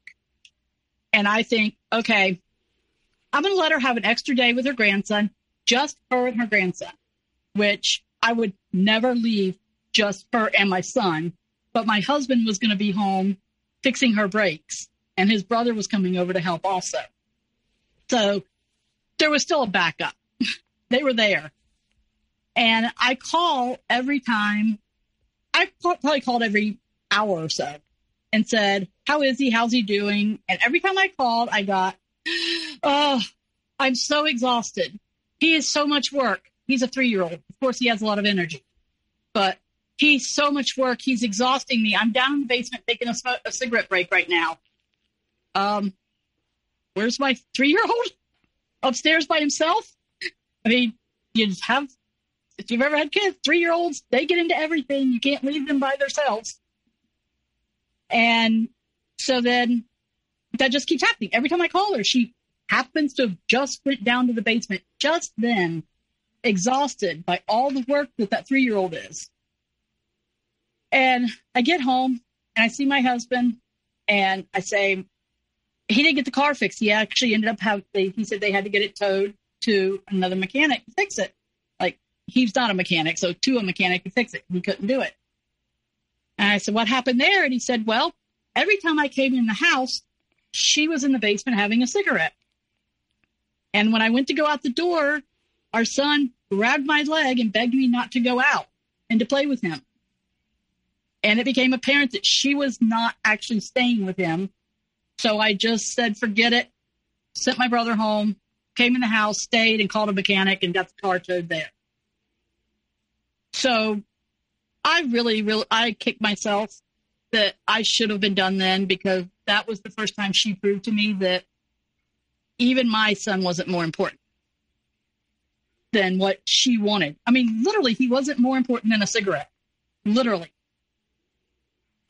And I think, okay, I'm going to let her have an extra day with her grandson just her and her grandson, which I would never leave just her and my son. But my husband was going to be home fixing her brakes, and his brother was coming over to help also. So there was still a backup. (laughs) they were there. And I call every time, I probably called every hour or so and said, How is he? How's he doing? And every time I called, I got, (gasps) Oh, I'm so exhausted. He is so much work. He's a three year old. Of course, he has a lot of energy, but he's so much work. He's exhausting me. I'm down in the basement taking a, a cigarette break right now. Um, where's my three year old? (laughs) Upstairs by himself? I mean, you just have, if you've ever had kids, three year olds, they get into everything. You can't leave them by themselves. And so then that just keeps happening. Every time I call her, she happens to have just went down to the basement just then, exhausted by all the work that that three year old is. And I get home and I see my husband and I say, he didn't get the car fixed. He actually ended up having, he said they had to get it towed to another mechanic to fix it. Like he's not a mechanic, so to a mechanic to fix it. He couldn't do it. And I said, what happened there? And he said, well, every time I came in the house, she was in the basement having a cigarette. And when I went to go out the door, our son grabbed my leg and begged me not to go out and to play with him. And it became apparent that she was not actually staying with him. So I just said, forget it, sent my brother home, came in the house, stayed, and called a mechanic and got the car towed there. So I really, really, I kicked myself that I should have been done then because that was the first time she proved to me that even my son wasn't more important than what she wanted. I mean, literally, he wasn't more important than a cigarette. Literally.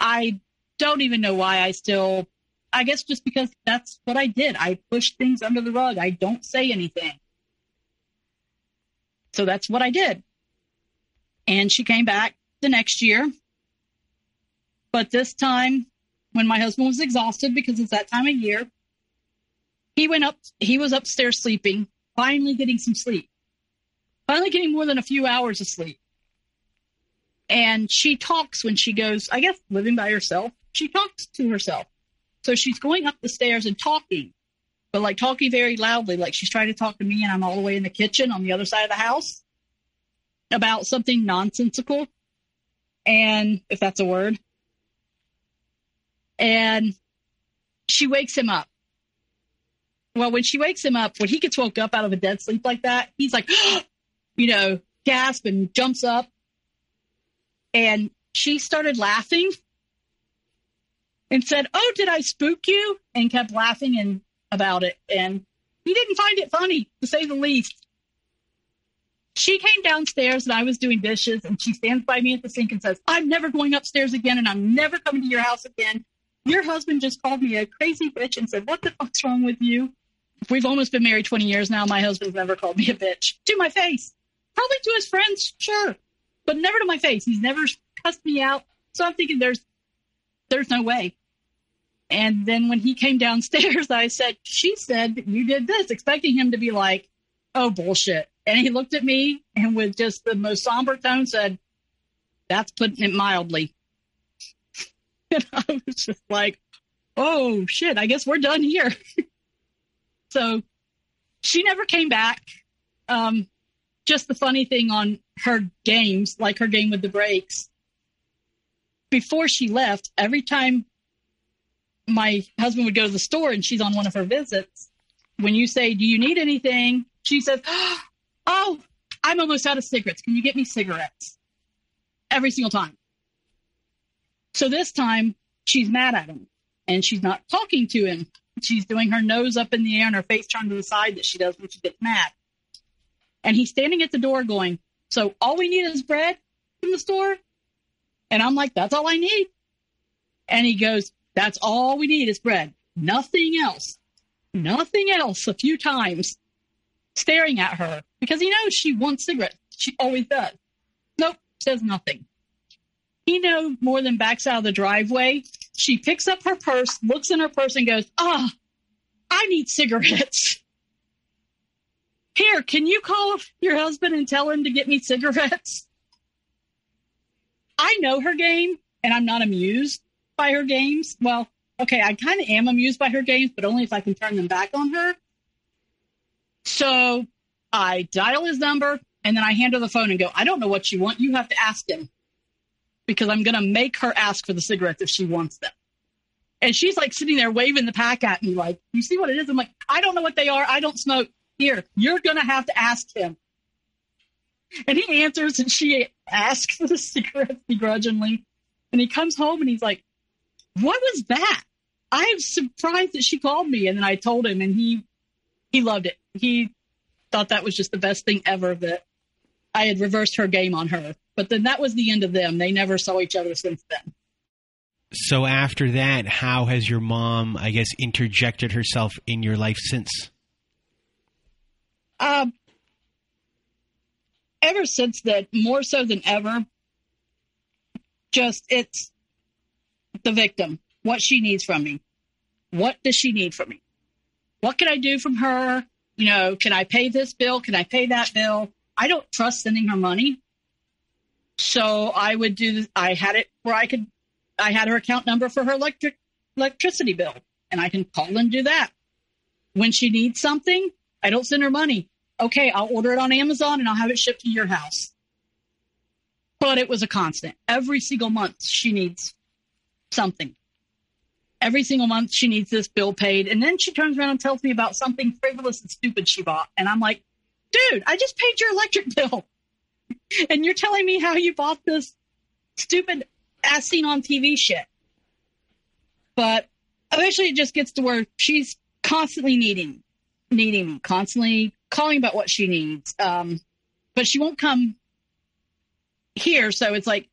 I don't even know why I still, I guess just because that's what I did. I pushed things under the rug. I don't say anything. So that's what I did. And she came back the next year. But this time, when my husband was exhausted because it's that time of year, he went up, he was upstairs sleeping, finally getting some sleep, finally getting more than a few hours of sleep. And she talks when she goes, I guess, living by herself. She talks to herself. So she's going up the stairs and talking, but like talking very loudly, like she's trying to talk to me, and I'm all the way in the kitchen on the other side of the house about something nonsensical. And if that's a word. And she wakes him up well, when she wakes him up, when he gets woke up out of a dead sleep like that, he's like, (gasps) you know, gasp and jumps up. And she started laughing and said, Oh, did I spook you? And kept laughing and about it. And he didn't find it funny, to say the least. She came downstairs and I was doing dishes and she stands by me at the sink and says, I'm never going upstairs again and I'm never coming to your house again. Your husband just called me a crazy bitch and said, What the fuck's wrong with you? We've almost been married 20 years now. My husband's never called me a bitch to my face. Probably to his friends, sure, but never to my face. He's never cussed me out. So I'm thinking there's there's no way. And then when he came downstairs, (laughs) I said, She said you did this, expecting him to be like, Oh, bullshit. And he looked at me and with just the most somber tone said, That's putting it mildly. (laughs) and I was just like, Oh, shit, I guess we're done here. (laughs) so she never came back. Um, just the funny thing on her games, like her game with the brakes, before she left, every time my husband would go to the store and she's on one of her visits, when you say, Do you need anything? She says, (gasps) Oh, I'm almost out of cigarettes. Can you get me cigarettes? Every single time. So this time she's mad at him and she's not talking to him. She's doing her nose up in the air and her face turned to the side that she does when she gets mad. And he's standing at the door going, So all we need is bread from the store? And I'm like, That's all I need. And he goes, That's all we need is bread. Nothing else. Nothing else a few times staring at her because he knows she wants cigarettes. She always does. Nope, says nothing. He no more than backs out of the driveway. She picks up her purse, looks in her purse, and goes, Ah, oh, I need cigarettes. Here, can you call your husband and tell him to get me cigarettes? I know her game, and I'm not amused by her games. Well, okay, I kind of am amused by her games, but only if I can turn them back on her. So I dial his number and then I hand her the phone and go, I don't know what you want. You have to ask him because I'm going to make her ask for the cigarettes if she wants them. And she's like sitting there waving the pack at me, like, you see what it is? I'm like, I don't know what they are. I don't smoke. Here, you're going to have to ask him. And he answers and she asks (laughs) for the cigarettes begrudgingly. And he comes home and he's like, What was that? I'm surprised that she called me. And then I told him and he he loved it. He thought that was just the best thing ever that I had reversed her game on her. But then that was the end of them. They never saw each other since then. So after that, how has your mom, I guess, interjected herself in your life since? Um, ever since that, more so than ever, just it's the victim. What she needs from me. What does she need from me? What can I do from her? You know, can I pay this bill? Can I pay that bill? I don't trust sending her money. So I would do, I had it where I could, I had her account number for her electric, electricity bill and I can call and do that. When she needs something, I don't send her money. Okay, I'll order it on Amazon and I'll have it shipped to your house. But it was a constant. Every single month she needs something every single month she needs this bill paid. And then she turns around and tells me about something frivolous and stupid she bought. And I'm like, dude, I just paid your electric bill. and you're telling me how you bought this stupid as seen on TV shit. But eventually it just gets to where she's constantly needing, needing constantly calling about what she needs. Um, but she won't come here. So it's like,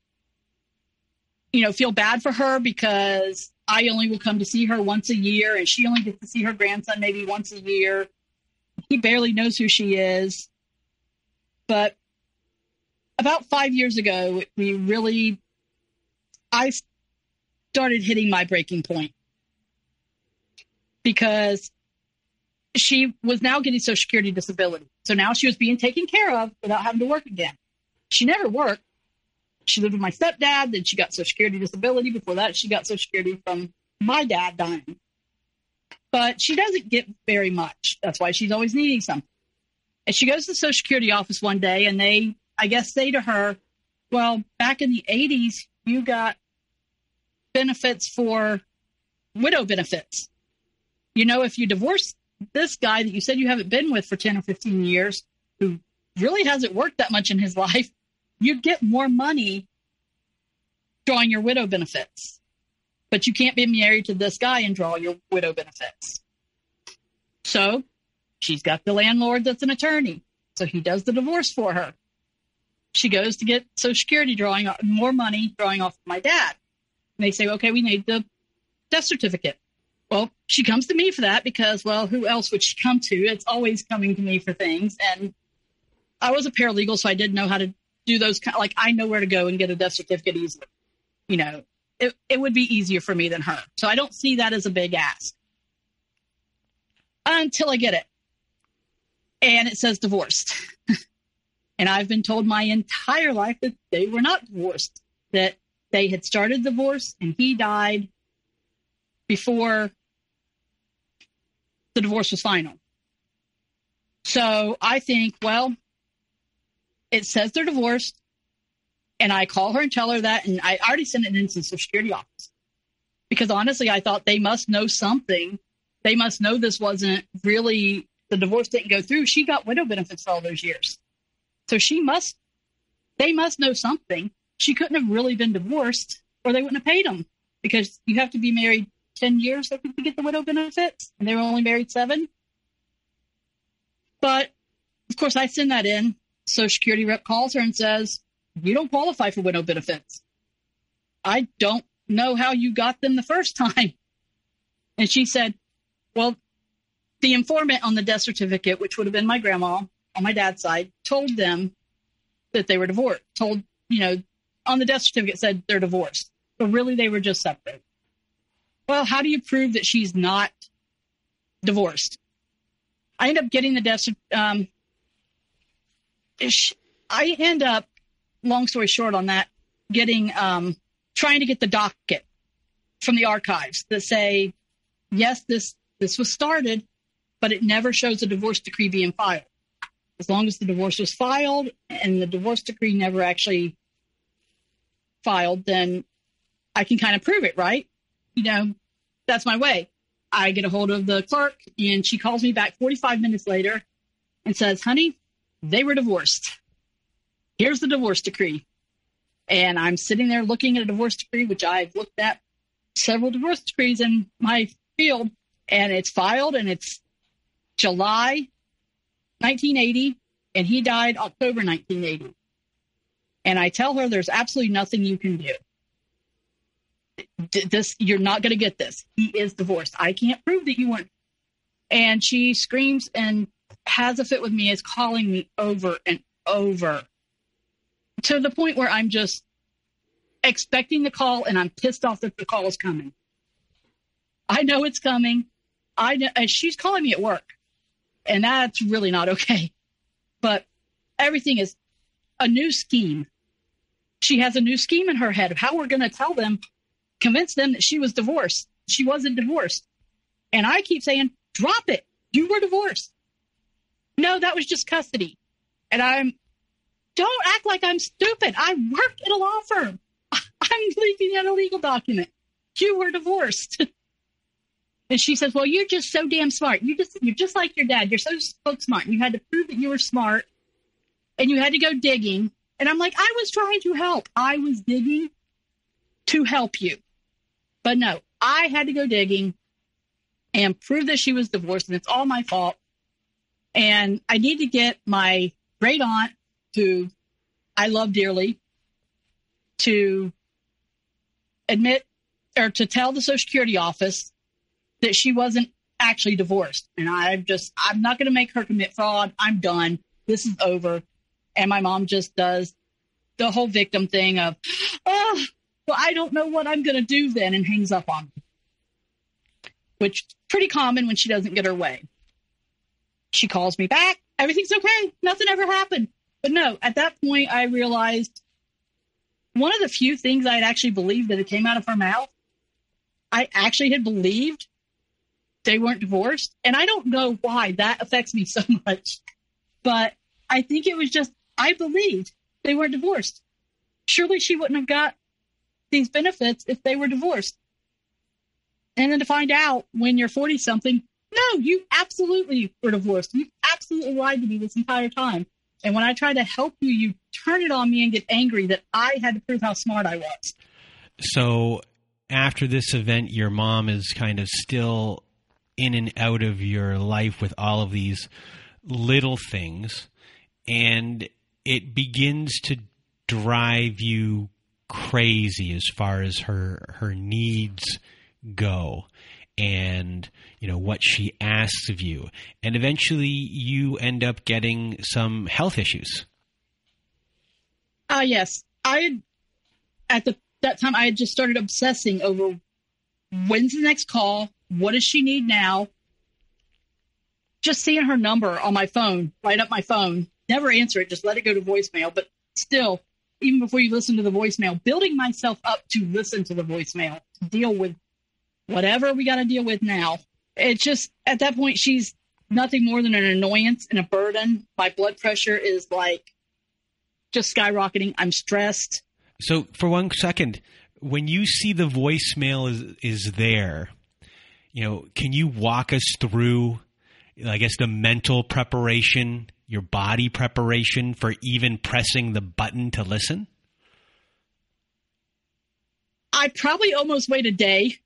you know, feel bad for her because I only will come to see her once a year, and she only gets to see her grandson maybe once a year. He barely knows who she is. But about five years ago, we really, I started hitting my breaking point because she was now getting Social Security disability. So now she was being taken care of without having to work again. She never worked, she lived with my stepdad. Then she got Social Security disability. Before that, she got Social Security from my dad dying. But she doesn't get very much. That's why she's always needing something. And she goes to the Social Security office one day, and they, I guess, say to her, "Well, back in the '80s, you got benefits for widow benefits. You know, if you divorce this guy that you said you haven't been with for 10 or 15 years, who really hasn't worked that much in his (laughs) life, you'd get more money drawing your widow benefits. But you can't be married to this guy and draw your widow benefits. So she's got the landlord that's an attorney. So he does the divorce for her. She goes to get Social Security drawing more money drawing off my dad. And they say, okay, we need the death certificate. Well, she comes to me for that because, well, who else would she come to? It's always coming to me for things. And I was a paralegal, so I didn't know how to do those. Kind like I know where to go and get a death certificate easily. You know, it, it would be easier for me than her. So I don't see that as a big ask until I get it. And it says divorced. (laughs) and I've been told my entire life that they were not divorced, that they had started divorce and he died before the divorce was final. So I think, well, it says they're divorced. And I call her and tell her that. And I already sent it into the Security office because honestly, I thought they must know something. They must know this wasn't really the divorce didn't go through. She got widow benefits for all those years. So she must, they must know something. She couldn't have really been divorced or they wouldn't have paid them because you have to be married 10 years to get the widow benefits and they were only married seven. But of course, I send that in. Social Security rep calls her and says, You don't qualify for widow benefits. I don't know how you got them the first time. (laughs) And she said, Well, the informant on the death certificate, which would have been my grandma on my dad's side, told them that they were divorced. Told, you know, on the death certificate said they're divorced. But really, they were just separate. Well, how do you prove that she's not divorced? I end up getting the death. Um, I end up, long story short, on that, getting um, trying to get the docket from the archives that say, yes, this this was started, but it never shows a divorce decree being filed. As long as the divorce was filed and the divorce decree never actually filed, then I can kind of prove it, right? You know, that's my way. I get a hold of the clerk and she calls me back 45 minutes later and says, honey, they were divorced. Here's the divorce decree. And I'm sitting there looking at a divorce decree, which I've looked at several divorce decrees in my field, and it's filed and it's July 1980, and he died October 1980. And I tell her there's absolutely nothing you can do. This you're not going to get this. He is divorced. I can't prove that you weren't. And she screams and has a fit with me is calling me over and over to the point where I'm just expecting the call and I'm pissed off that the call is coming. I know it's coming. I know, and she's calling me at work, and that's really not okay. But everything is a new scheme. She has a new scheme in her head of how we're going to tell them, convince them that she was divorced. She wasn't divorced. And I keep saying, drop it. You were divorced. No, that was just custody. And I'm, don't act like I'm stupid. I work at a law firm. (laughs) I'm leaving out a legal document. You were divorced. (laughs) and she says, well, you're just so damn smart. You just, you're just like your dad. You're so, smart. You had to prove that you were smart and you had to go digging. And I'm like, I was trying to help. I was digging to help you. But no, I had to go digging and prove that she was divorced and it's all my fault. And I need to get my great aunt, who I love dearly, to admit or to tell the Social Security office that she wasn't actually divorced. And I just, I'm not going to make her commit fraud. I'm done. This is over. And my mom just does the whole victim thing of, oh, well, I don't know what I'm going to do then, and hangs up on me, which is pretty common when she doesn't get her way. She calls me back. Everything's okay. Nothing ever happened. But no, at that point, I realized one of the few things I had actually believed that it came out of her mouth. I actually had believed they weren't divorced. And I don't know why that affects me (laughs) so much. But I think it was just, I believed they weren't divorced. Surely she wouldn't have got these benefits if they were divorced. And then to find out when you're 40 something, no, you absolutely were divorced. You absolutely lied to me this entire time. And when I try to help you, you turn it on me and get angry that I had to prove how smart I was. So after this event, your mom is kind of still in and out of your life with all of these little things. And it begins to drive you crazy as far as her her needs go and you know what she asks of you and eventually you end up getting some health issues Ah, uh, yes. I at the that time I had just started obsessing over when's the next call, what does she need now? Just seeing her number on my phone, right up my phone, never answer it, just let it go to voicemail. But still, even before you listen to the voicemail, building myself up to listen to the voicemail, to deal with whatever we got to deal with now. It's just at that point, she's nothing more than an annoyance and a burden. My blood pressure is like just skyrocketing. I'm stressed. So, for one second, when you see the voicemail is is there, you know, can you walk us through, I guess, the mental preparation, your body preparation for even pressing the button to listen? I probably almost wait a day.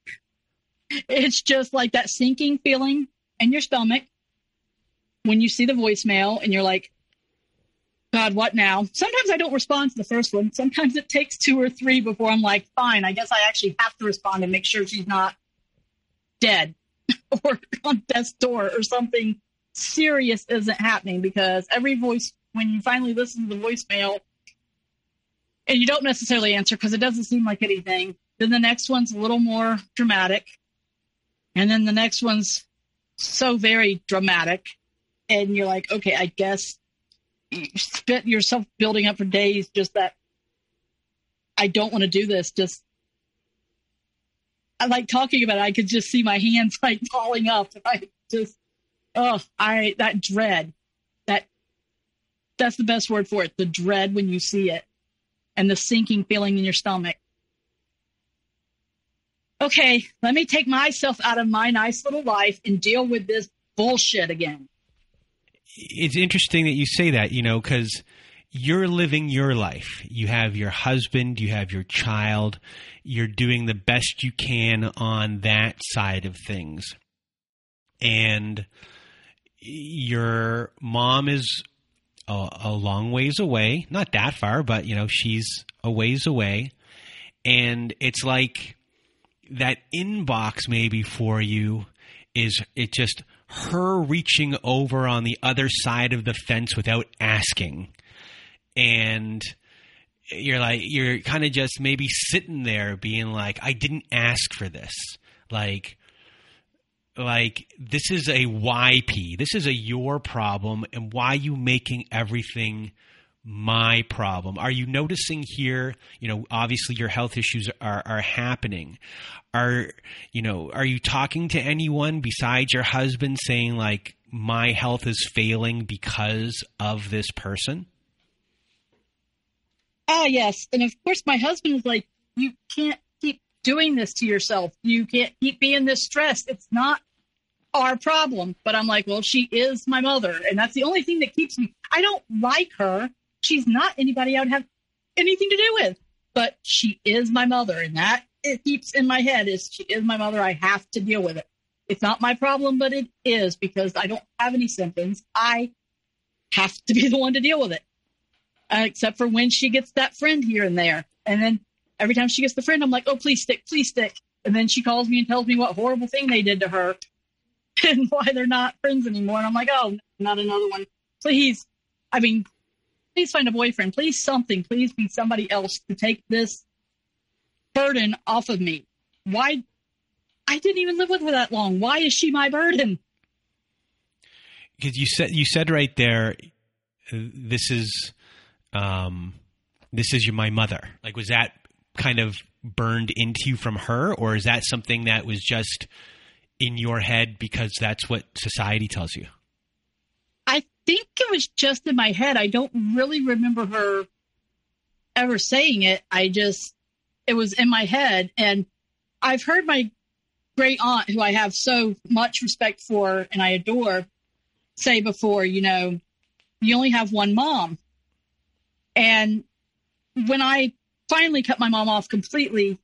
(laughs) It's just like that sinking feeling in your stomach when you see the voicemail and you're like, God, what now? Sometimes I don't respond to the first one. Sometimes it takes two or three before I'm like, fine, I guess I actually have to respond and make sure she's not dead (laughs) or on death's door or something serious isn't happening because every voice, when you finally listen to the voicemail and you don't necessarily answer because it doesn't seem like anything, then the next one's a little more dramatic. And then the next one's so very dramatic. And you're like, okay, I guess you spent yourself building up for days just that I don't want to do this. Just I like talking about it. I could just see my hands (laughs) like falling up. I just oh, I that dread. That that's the best word for it. The dread when you see it and the sinking feeling in your stomach. Okay, let me take myself out of my nice little life and deal with this bullshit again it's interesting that you say that, you know, because you're living your life. You have your husband, you have your child, you're doing the best you can on that side of things. And your mom is a, a, long ways away, not that far, but you know, she's a ways away. And it's like that inbox maybe for you is it just her reaching over on the other side of the fence without asking. And you're like, you're kind of just maybe sitting there being like, I didn't ask for this. Like, like this is a YP. This is a your problem, and why you making everything my problem? Are you noticing here, you know, obviously your health issues are, are happening. Are, you know, are you talking to anyone besides your husband saying like, my health is failing because of this person? Ah, yes. And of course, my husband is like, you can't keep doing this to yourself. You can't keep being this stressed. It's not our problem. But I'm like, well, she is my mother. And that's the only thing that keeps me. I don't like her she's not anybody I would have anything to do with. But she is my mother, and that it keeps in my head is she is my mother. I have to deal with it. It's not my problem, but it is because I don't have any symptoms. I have to be the one to deal with it. Uh, except for when she gets that friend here and there. And then every time she gets the friend, I'm like, oh, please stick, please stick. And then she calls me and tells me what horrible thing they did to her (laughs) and why they're not friends anymore. And I'm like, oh, not another one. Please. I mean, please find a boyfriend. Please something. Please be somebody else to take this burden off of me. Why? I didn't even live with her that long. Why is she my burden? Because you said you said right there, this is, um, this is your my mother. Like, was that kind of burned into you from her, or is that something that was just in your head because that's what society tells you? Think it was just in my head. I don't really remember her ever saying it. I just, it was in my head. And I've heard my great aunt, who I have so much respect for and I adore, say before, you know, you only have one mom. And when I finally cut my mom off completely,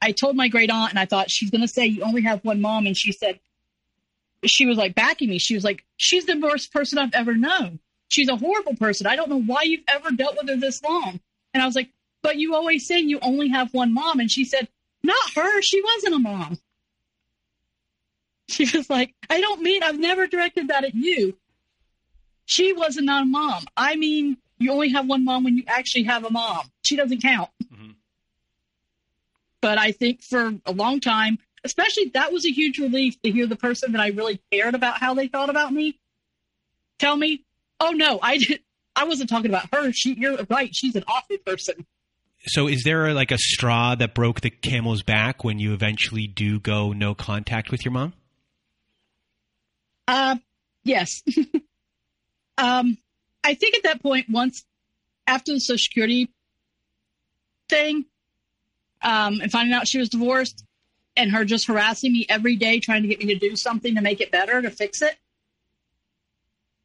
I told my great aunt, and I thought she's going to say you only have one mom. And she said, she was like backing me. She was like, she's the worst person I've ever known. She's a horrible person. I don't know why you've ever dealt with her this long. And I was like, but you always say you only have one mom. And she said, not her. She wasn't a mom. (laughs) She was like, I don't mean, I've never directed that at you. She wasn't not a mom. I mean, you only have one mom when you actually have a mom. She doesn't count. Mm-hmm. But I think for a long time, especially that was a huge relief to hear the person that I really cared about how they thought about me tell me, oh no, I did. I wasn't talking about her. She, you're right. She's an awful person. So, is there like a straw that broke the camel's back when you eventually do go no contact with your mom? Uh, yes. (laughs) um, I think at that point, once after the Social Security thing, um, and finding out she was divorced, and her just harassing me every day, trying to get me to do something to make it better, to fix it,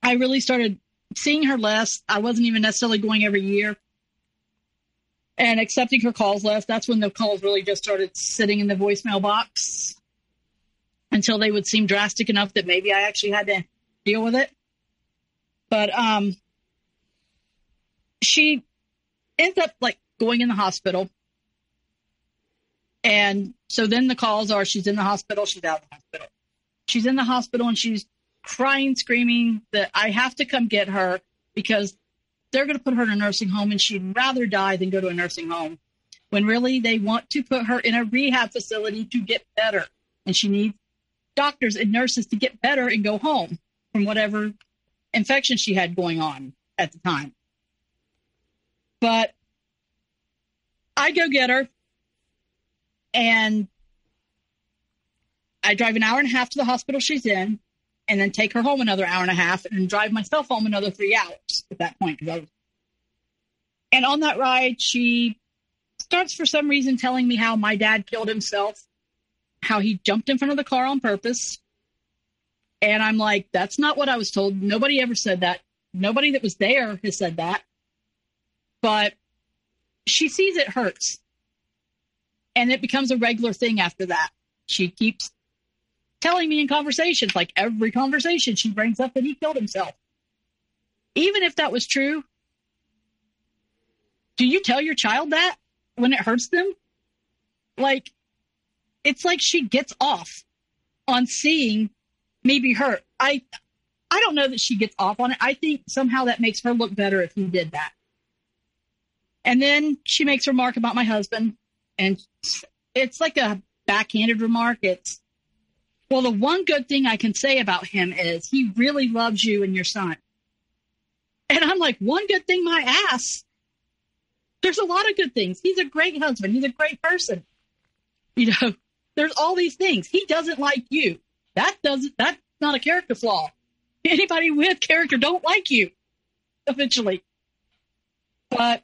I really started seeing her less. I wasn't even necessarily going every year and accepting her calls less. That's when the calls really just started sitting in the voicemail box until they would seem drastic enough that maybe I actually had to deal with it. But um, she ends up like going in the hospital. And so then the calls are she's in the hospital, she's out of the hospital. She's in the hospital and she's crying, screaming that I have to come get her because they're going to put her in a nursing home and she'd rather die than go to a nursing home. When really they want to put her in a rehab facility to get better. And she needs doctors and nurses to get better and go home from whatever infection she had going on at the time. But I go get her and I drive an hour and a half to the hospital she's in and then take her home another hour and a half and drive myself home another three hours at that point. And on that ride, she starts for some reason telling me how my dad killed himself, how he jumped in front of the car on purpose. And I'm like, that's not what I was told. Nobody ever said that. Nobody that was there has said that. But she sees it hurts. And it becomes a regular thing after that. She keeps telling me in conversations, like every conversation, she brings up that he killed himself. Even if that was true, do you tell your child that when it hurts them? Like, it's like she gets off on seeing me be hurt. I, I don't know that she gets off on it. I think somehow that makes her look better if he did that. And then she makes a remark about my husband, and it's like a backhanded remark. It's, well, the one good thing I can say about him is he really loves you and your son. And I'm like, one good thing, my ass. There's a lot of good things. He's a great husband. He's a great person. You know, (laughs) there's all these things. He doesn't like you. That doesn't, that's not a character flaw. Anybody with character don't like you eventually. But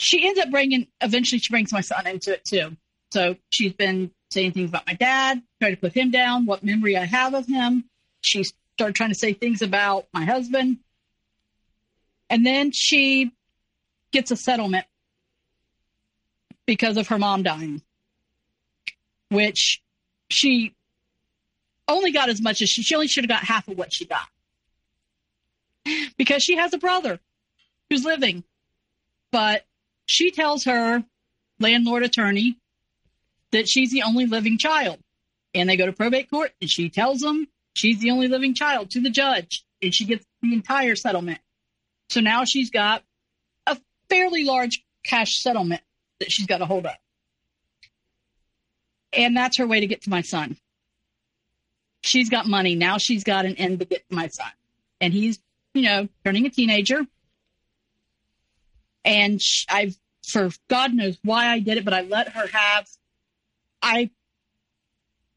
she ends up bringing, eventually she brings my son into it too. So she's been saying things about my dad, trying to put him down, what memory I have of him. She started trying to say things about my husband. And then she gets a settlement because of her mom dying, which she only got as much as she, she only should have got half of what she got because she has a brother who's living. But she tells her landlord attorney that she's the only living child. And they go to probate court and she tells them she's the only living child to the judge and she gets the entire settlement. So now she's got a fairly large cash settlement that she's got to hold up. And that's her way to get to my son. She's got money. Now she's got an end to get to my son. And he's, you know, turning a teenager. And I've, for God knows why I did it, but I let her have I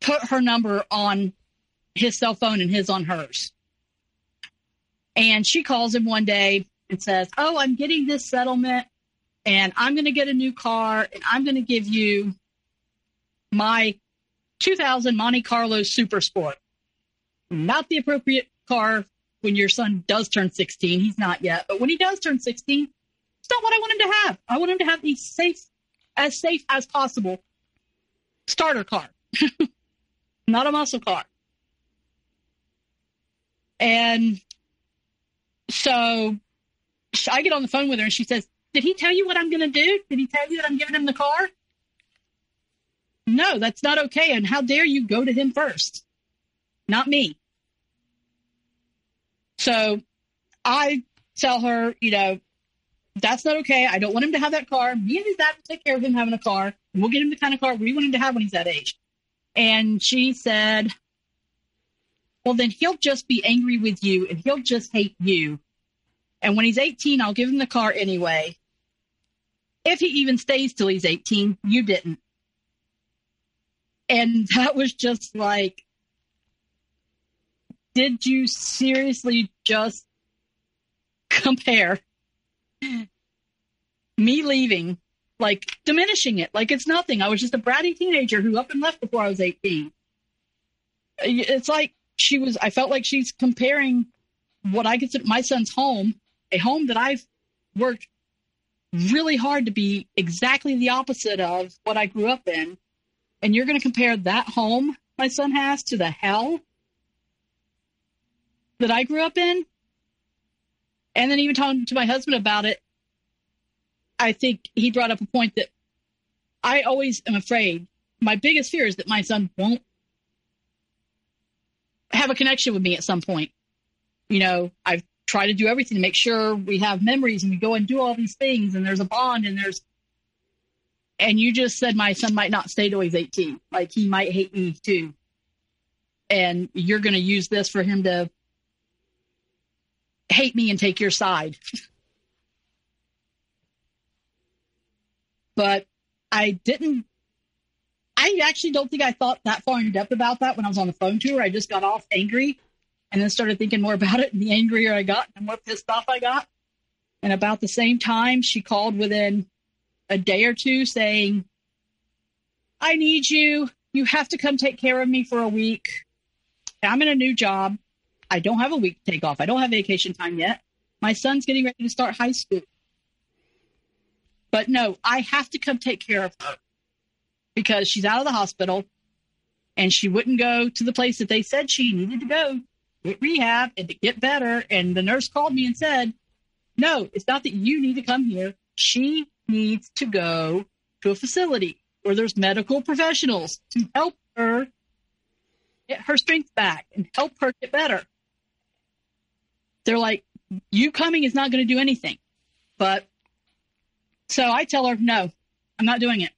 put her number on his cell phone and his on hers. And she calls him one day and says, Oh, I'm getting this settlement and I'm going to get a new car and I'm going to give you my 2000 Monte Carlo Super Sport. Not the appropriate car when your son does turn 16. He's not yet, but when he does turn 16, it's not what I want him to have. I want him to have the safe, as safe as possible starter car, (laughs) not a muscle car. And so I get on the phone with her and she says, Did he tell you what I'm going to do? Did he tell you that I'm giving him the car? no, that's not okay. And how dare you go to him first? Not me. So I tell her, you know, that's not okay. I don't want him to have that car. Me and his dad will take care of him having a car. We'll get him the kind of car we want him to have when he's that age. And she said, well, then he'll just be angry with you and he'll just hate you. And when he's 18, I'll give him the car anyway. If he even stays till he's 18, you didn't. And (laughs) that was just like, did you seriously just compare (clears throat) me leaving, like diminishing it, like it's nothing? I was just a bratty teenager who up and left before I was 18. It's like she was, I felt like she's comparing what I consider my son's home, a home that I've worked really hard to be exactly the opposite of what I grew up in. And you're going to compare that home my son has to the hell that I grew up in. And then even talking to my husband about it, I think he brought up a point that I always am afraid. My biggest fear is that my son won't have a connection with me at some point. You know, I've tried to do everything to make sure we have memories and we go and do all these things and there's a bond and there's and you just said my son might not stay till he's 18 like he might hate me too and you're going to use this for him to hate me and take your side but i didn't i actually don't think i thought that far in depth about that when i was on the phone to her i just got off angry and then started thinking more about it and the angrier i got and more pissed off i got and about the same time she called within a day or two saying, I need you. You have to come take care of me for a week. I'm in a new job. I don't have a week to take off. I don't have vacation time yet. My son's getting ready to start high school. But no, I have to come take care of her because she's out of the hospital and she wouldn't go to the place that they said she needed to go get rehab and to get better. And the nurse called me and said, No, it's not that you need to come here. She needs to go to a facility where there's medical professionals to help her get her strength back and help her get better. They're like, you coming is not going to do anything. But so I tell her, no, I'm not doing it.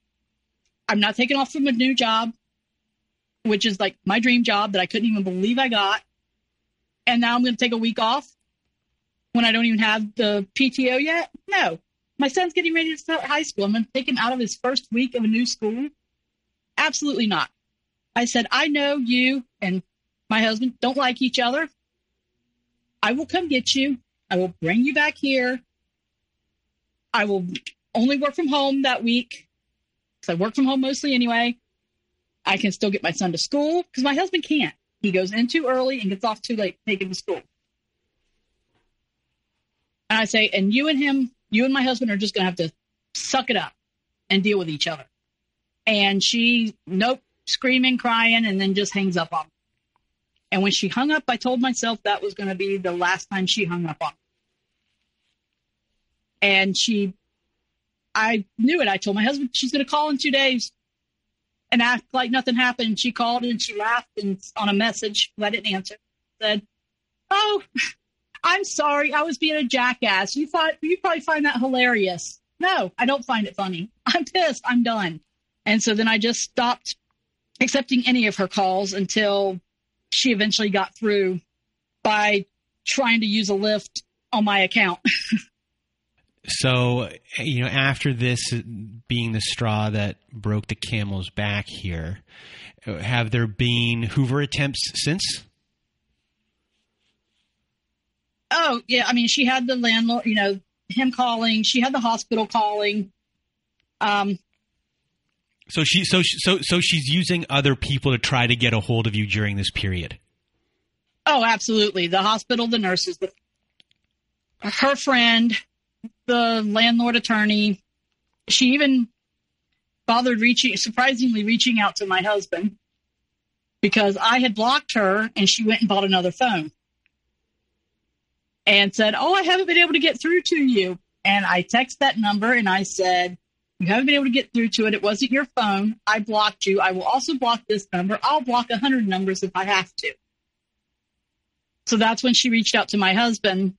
I'm not taking off from a new job, which is like my dream job that I couldn't even believe I got. And now I'm going to take a week off when I don't even have the PTO yet. No, my son's getting ready to start high school. I'm going to take him out of his first week of a new school. Absolutely not. I said, I know you and my husband don't like each other. I will come get you. I will bring you back here. I will only work from home that week because I work from home mostly anyway. I can still get my son to school because my husband can't. He goes in too early and gets off too late to take him to school. And I say, and you and him you and my husband are just going to have to suck it up and deal with each other. And she, nope, screaming, crying, and then just hangs up on me. And when she hung up, I told myself that was going to be the last time she hung up on me. And she, I knew it. I told my husband she's going to call in two days and act like nothing happened. She called and she laughed and on a message. I didn't answer. Said, "Oh, I'm sorry, I was being a jackass. You thought you probably find that hilarious. No, I don't find it funny. I'm pissed. I'm done. And so then I just stopped accepting any of her calls until she eventually got through by trying to use a lift on my account. (laughs) so, you know, after this being the straw that broke the camel's back here, have there been Hoover attempts since? Oh, yeah. I mean, she had the landlord, you know, him calling. She had the hospital calling. Um, so she, so so so she's using other people to try to get a hold of you during this period. Oh, absolutely. The hospital, the nurses, the, her friend, the landlord attorney. She even bothered reaching, surprisingly, reaching out to my husband because I had blocked her and she went and bought another phone and said, Oh, I haven't been able to get through to you. And I text that number and I said, You haven't been able to get through to it. It wasn't your phone. I blocked you. I will also block this number. I'll block a hundred numbers if I have to. So that's when she reached out to my husband.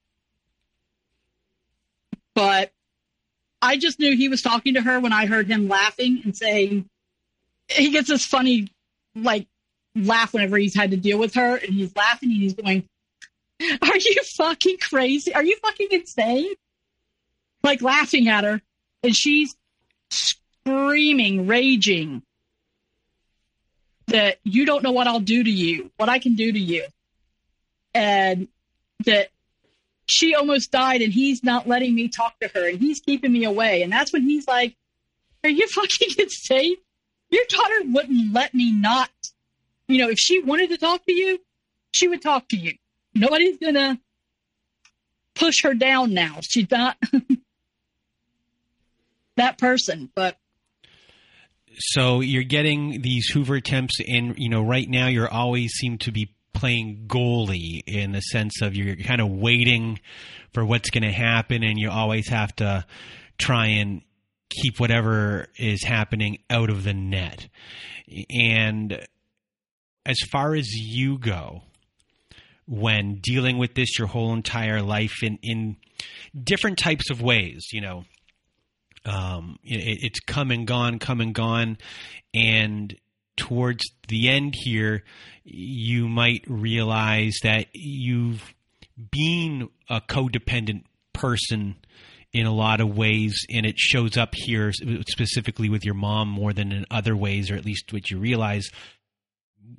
But I just knew he was talking to her when I heard him laughing and saying, he gets this funny, like, laugh whenever he's had to deal with her. And he's laughing and he's going, Are you fucking crazy? Are you fucking insane? Like, laughing at her. And she's screaming, raging that you don't know what I'll do to you, what I can do to you. And that she almost died and he's not letting me talk to her and he's keeping me away. And that's when he's like, Are you (laughs) fucking insane? Your daughter wouldn't let me not. You know, if she wanted to talk to you, she would talk to you. Nobody's gonna push her down now. She's not (laughs) that person, but so you're getting these Hoover attempts, and you know, right now you're always seem to be playing goalie in the sense of you're kind of waiting for what's going to happen, and you always have to try and keep whatever is happening out of the net. And as far as you go, when dealing with this your whole entire life in, in different types of ways, you know, um, it, it's come and gone, come and gone. And towards the end here, you might realize that you've been a codependent person in a lot of ways, and it shows up here specifically with your mom more than in other ways, or at least what you realize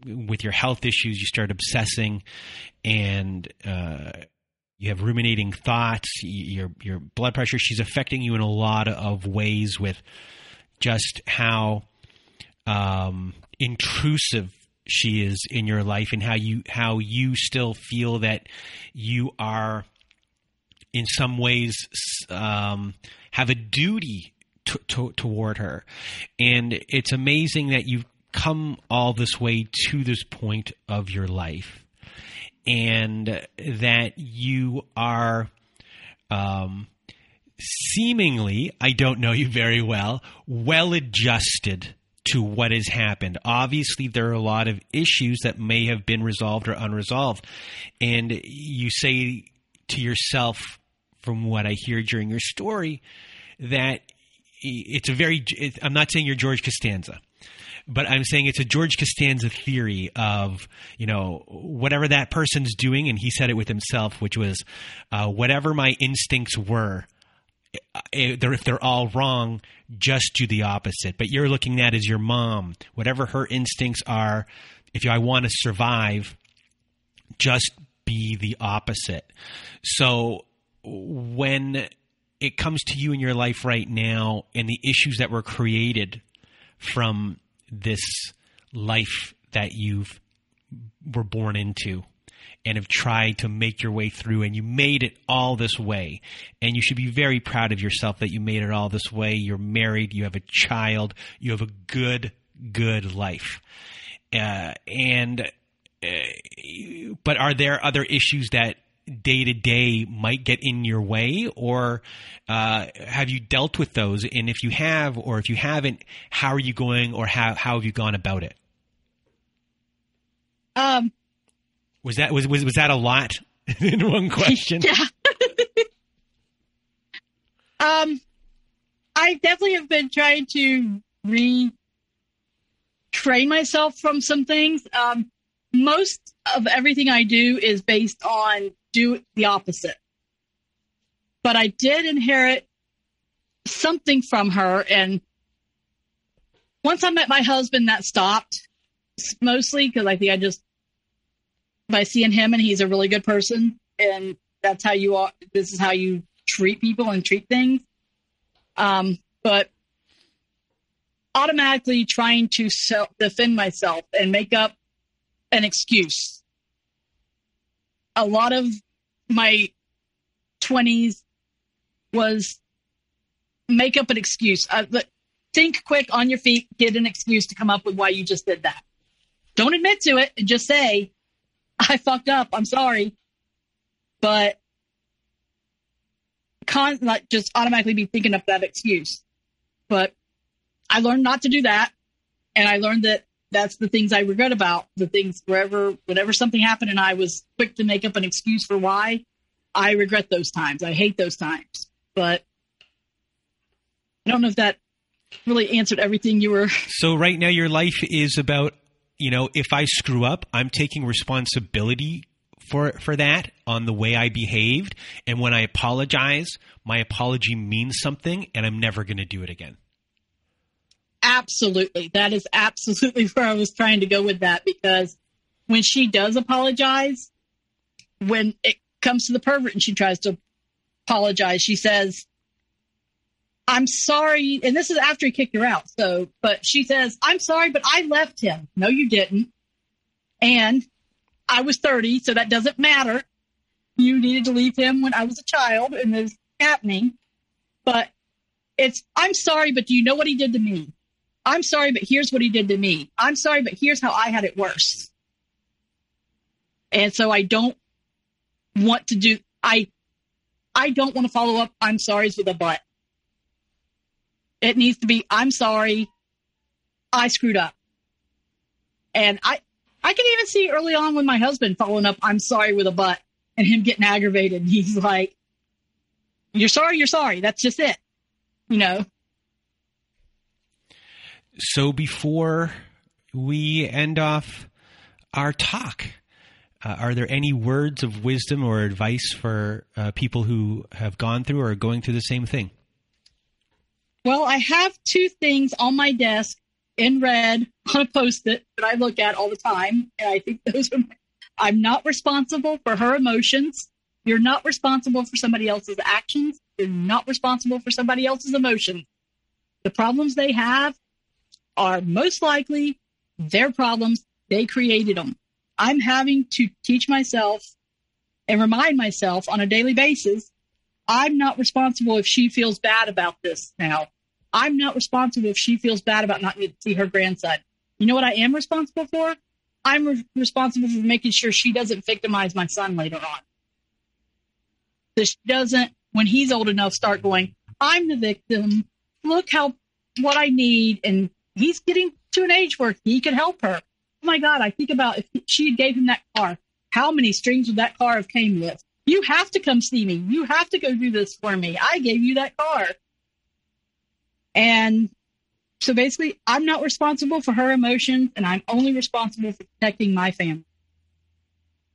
with your health issues. You start obsessing, and uh, you have ruminating thoughts. Your your blood pressure. She's affecting you in a lot of ways with just how um, intrusive she is in your life and how you how you still feel that you are in some ways um, have a duty t- t- toward her and it's amazing that you've come all this way to this point of your life and that you are um, seemingly i don't know you very well well adjusted to what has happened. Obviously, there are a lot of issues that may have been resolved or unresolved. And you say to yourself, from what I hear during your story, that it's a very, I'm not saying you're George Costanza. But I'm saying it's a George Costanza theory of, you know, whatever that person's doing, and he said it with himself, which was, uh, whatever my instincts were, if they're all wrong, just do the opposite. But you're looking at as your mom, whatever her instincts are. If I want to survive, just be the opposite. So when it comes to you in your life right now and the issues that were created from this life that you've were born into and have tried to make your way through and you made it all this way. And you should be very proud of yourself that you made it all this way. You're married. You have a child. You have a good good life. Uh, and uh, but are there other issues that day to day might get in your way or uh, have you dealt with those and if you have or if you haven't how are you going or how, how have you gone about it um was that was was was that a lot (laughs) in one question? (laughs) yeah. um, I definitely have been trying to retrain myself from some things. Um, most of everything I do is based on do the opposite. But I did inherit something from her, and once I met my husband, that stopped mostly because I think I just by seeing him and he's a really good person and that's how you are this is how you treat people and treat things um, but automatically trying to self defend myself and make up an excuse a lot of my 20s was make up an excuse uh, think quick on your feet get an excuse to come up with why you just did that don't admit to it and just say I fucked up. I'm sorry. But con like just automatically be thinking of that excuse. But I learned not to do that. And I learned that that's the things I regret about the things wherever, whenever something happened and I was quick to make up an excuse for why, I regret those times. I hate those times. But I don't know if that really answered everything you were. (laughs) So right now, your life is about, you know, if I screw up, I'm taking responsibility for for that on the way I behaved, and when I apologize, my apology means something, and I'm never going to do it again. Absolutely, that is absolutely (laughs) where I was trying to go with that because when she does apologize, when it comes to the pervert and she tries to apologize, she says, I'm sorry. And this is after he kicked her out. So, but she says, I'm sorry, but I left him. No, you didn't. And I was 30, so that doesn't matter. You needed to leave him when I was a child and this happening. But it's, I'm sorry, but do you know what he did to me? I'm sorry, but here's what he did to me. I'm sorry, but here's how I had it worse. And so I don't want to do, I, I don't want to follow up I'm sorry's with a but. It needs to be, I'm sorry, I screwed up. And I, I can even see early on when my husband following up, I'm sorry with a but, and him getting aggravated. (laughs) He's like, You're sorry, you're sorry. That's just it. You know? So before we end off our talk, uh, are there any words of wisdom or advice for uh, people who have gone through or are going through the same thing? Well, I have two things on my desk in red on a post-it that I look at all the time, and I think those are. My, I'm not responsible for her emotions. You're not responsible for somebody else's actions. You're not responsible for somebody else's emotions. The problems they have are most likely their problems. They created them. I'm having to teach myself and remind myself on a daily basis I'm not responsible if she feels bad about this now. I'm not responsible if she feels bad about not getting to see her grandson. You know what I am responsible for? I'm re- responsible for making sure she doesn't victimize my son later on. She doesn't, when he's old enough, start going, I'm the victim. Look how, what I need. And he's getting to an age where he could help her. Oh my God, I think about if she gave him that car, how many strings would that car have came with? You have to come see me. You have to go do this for me. I gave you that car. And so basically, I'm not responsible for her emotions, and I'm only responsible for protecting my family.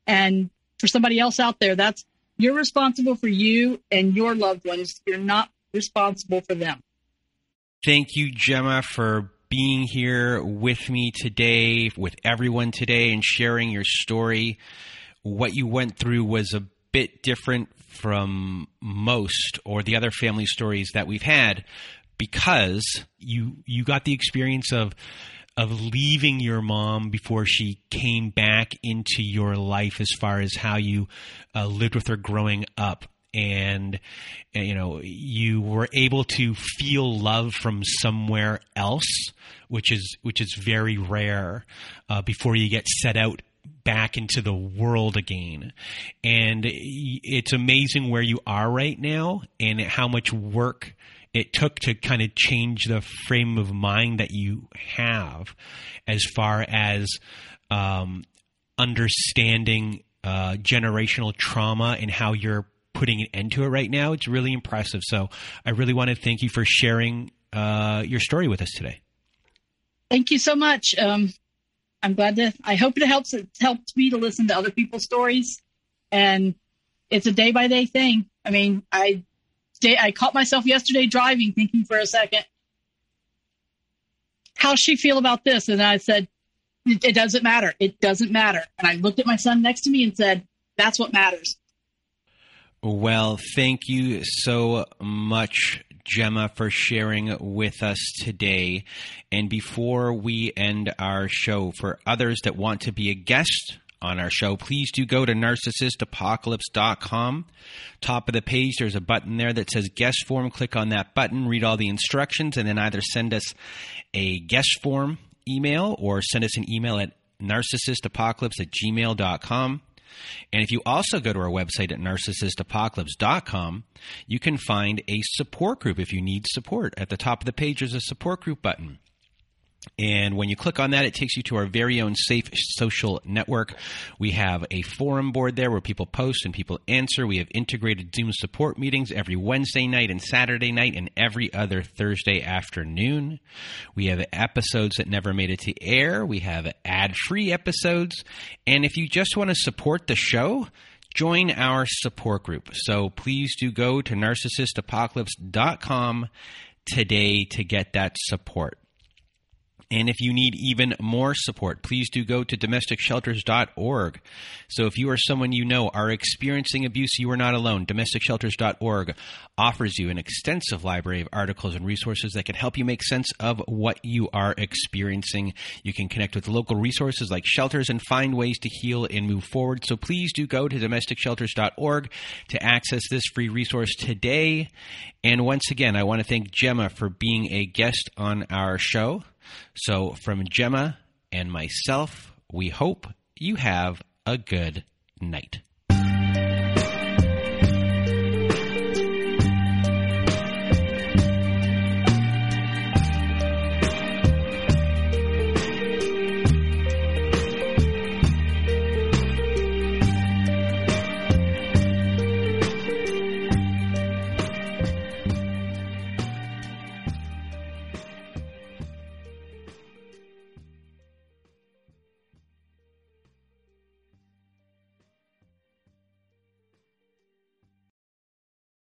And for somebody else out there, that's you're responsible for you and your loved ones. You're not responsible for them. Thank you, Jemma, for being here with me today, with everyone today, and sharing your story. What you went through was a bit different from most or the other family stories that we've had, because you you got the experience of of leaving your mom before she came back into your life as far as how you uh, lived with her growing up and you know you were able to feel love from somewhere else which is which is very rare uh, before you get set out back into the world again. And it's amazing where you are right now and how much work it took to kind of change the frame of mind that you have as far as um, understanding uh, generational trauma and how you're putting an end to it right now. It's really impressive. So I really want to thank you for sharing uh, your story with us today. Thank you so much. Um, I'm glad to. I hope it helps. It helps me to listen to other people's stories, and it's a day by day thing. I mean, I I caught myself yesterday driving, thinking for a second, how's she feel about this? And I said, it doesn't matter. It doesn't matter. And I looked at my son next to me and said, that's what matters. Well, thank you so much, Jemma, for sharing with us today. And before we end our show, for others that want to be a guest on our show, please do go to narcissistapocalypse.com. Top of the page, there's a button there that says guest form. Click on that button, read all the instructions, and then either send us a guest form email or send us an email at narcissistapocalypse at gmail.com. And if you also go to our website at narcissistapocalypse.com, you can find a support group if you need support. At the top of the page, there's a support group button. And when you click on that, it takes you to our very own safe social network. We have a forum board there where people post and people answer. We have integrated Zoom support meetings every Wednesday night and Saturday night and every other Thursday afternoon. We have episodes that never made it to air. We have ad free episodes. And if you just want to support the show, join our support group. So please do go to narcissistapocalypse.com today to get that support. And if you need even more support, please do go to domesticshelters.org. So if you or someone you know are experiencing abuse, you are not alone. Domesticshelters.org offers you an extensive library of articles and resources that can help you make sense of what you are experiencing. You can connect with local resources like shelters and find ways to heal and move forward. So please do go to domesticshelters.org to access this free resource today. And once again, I want to thank Jemma for being a guest on our show. So, from Jemma and myself, we hope you have a good night.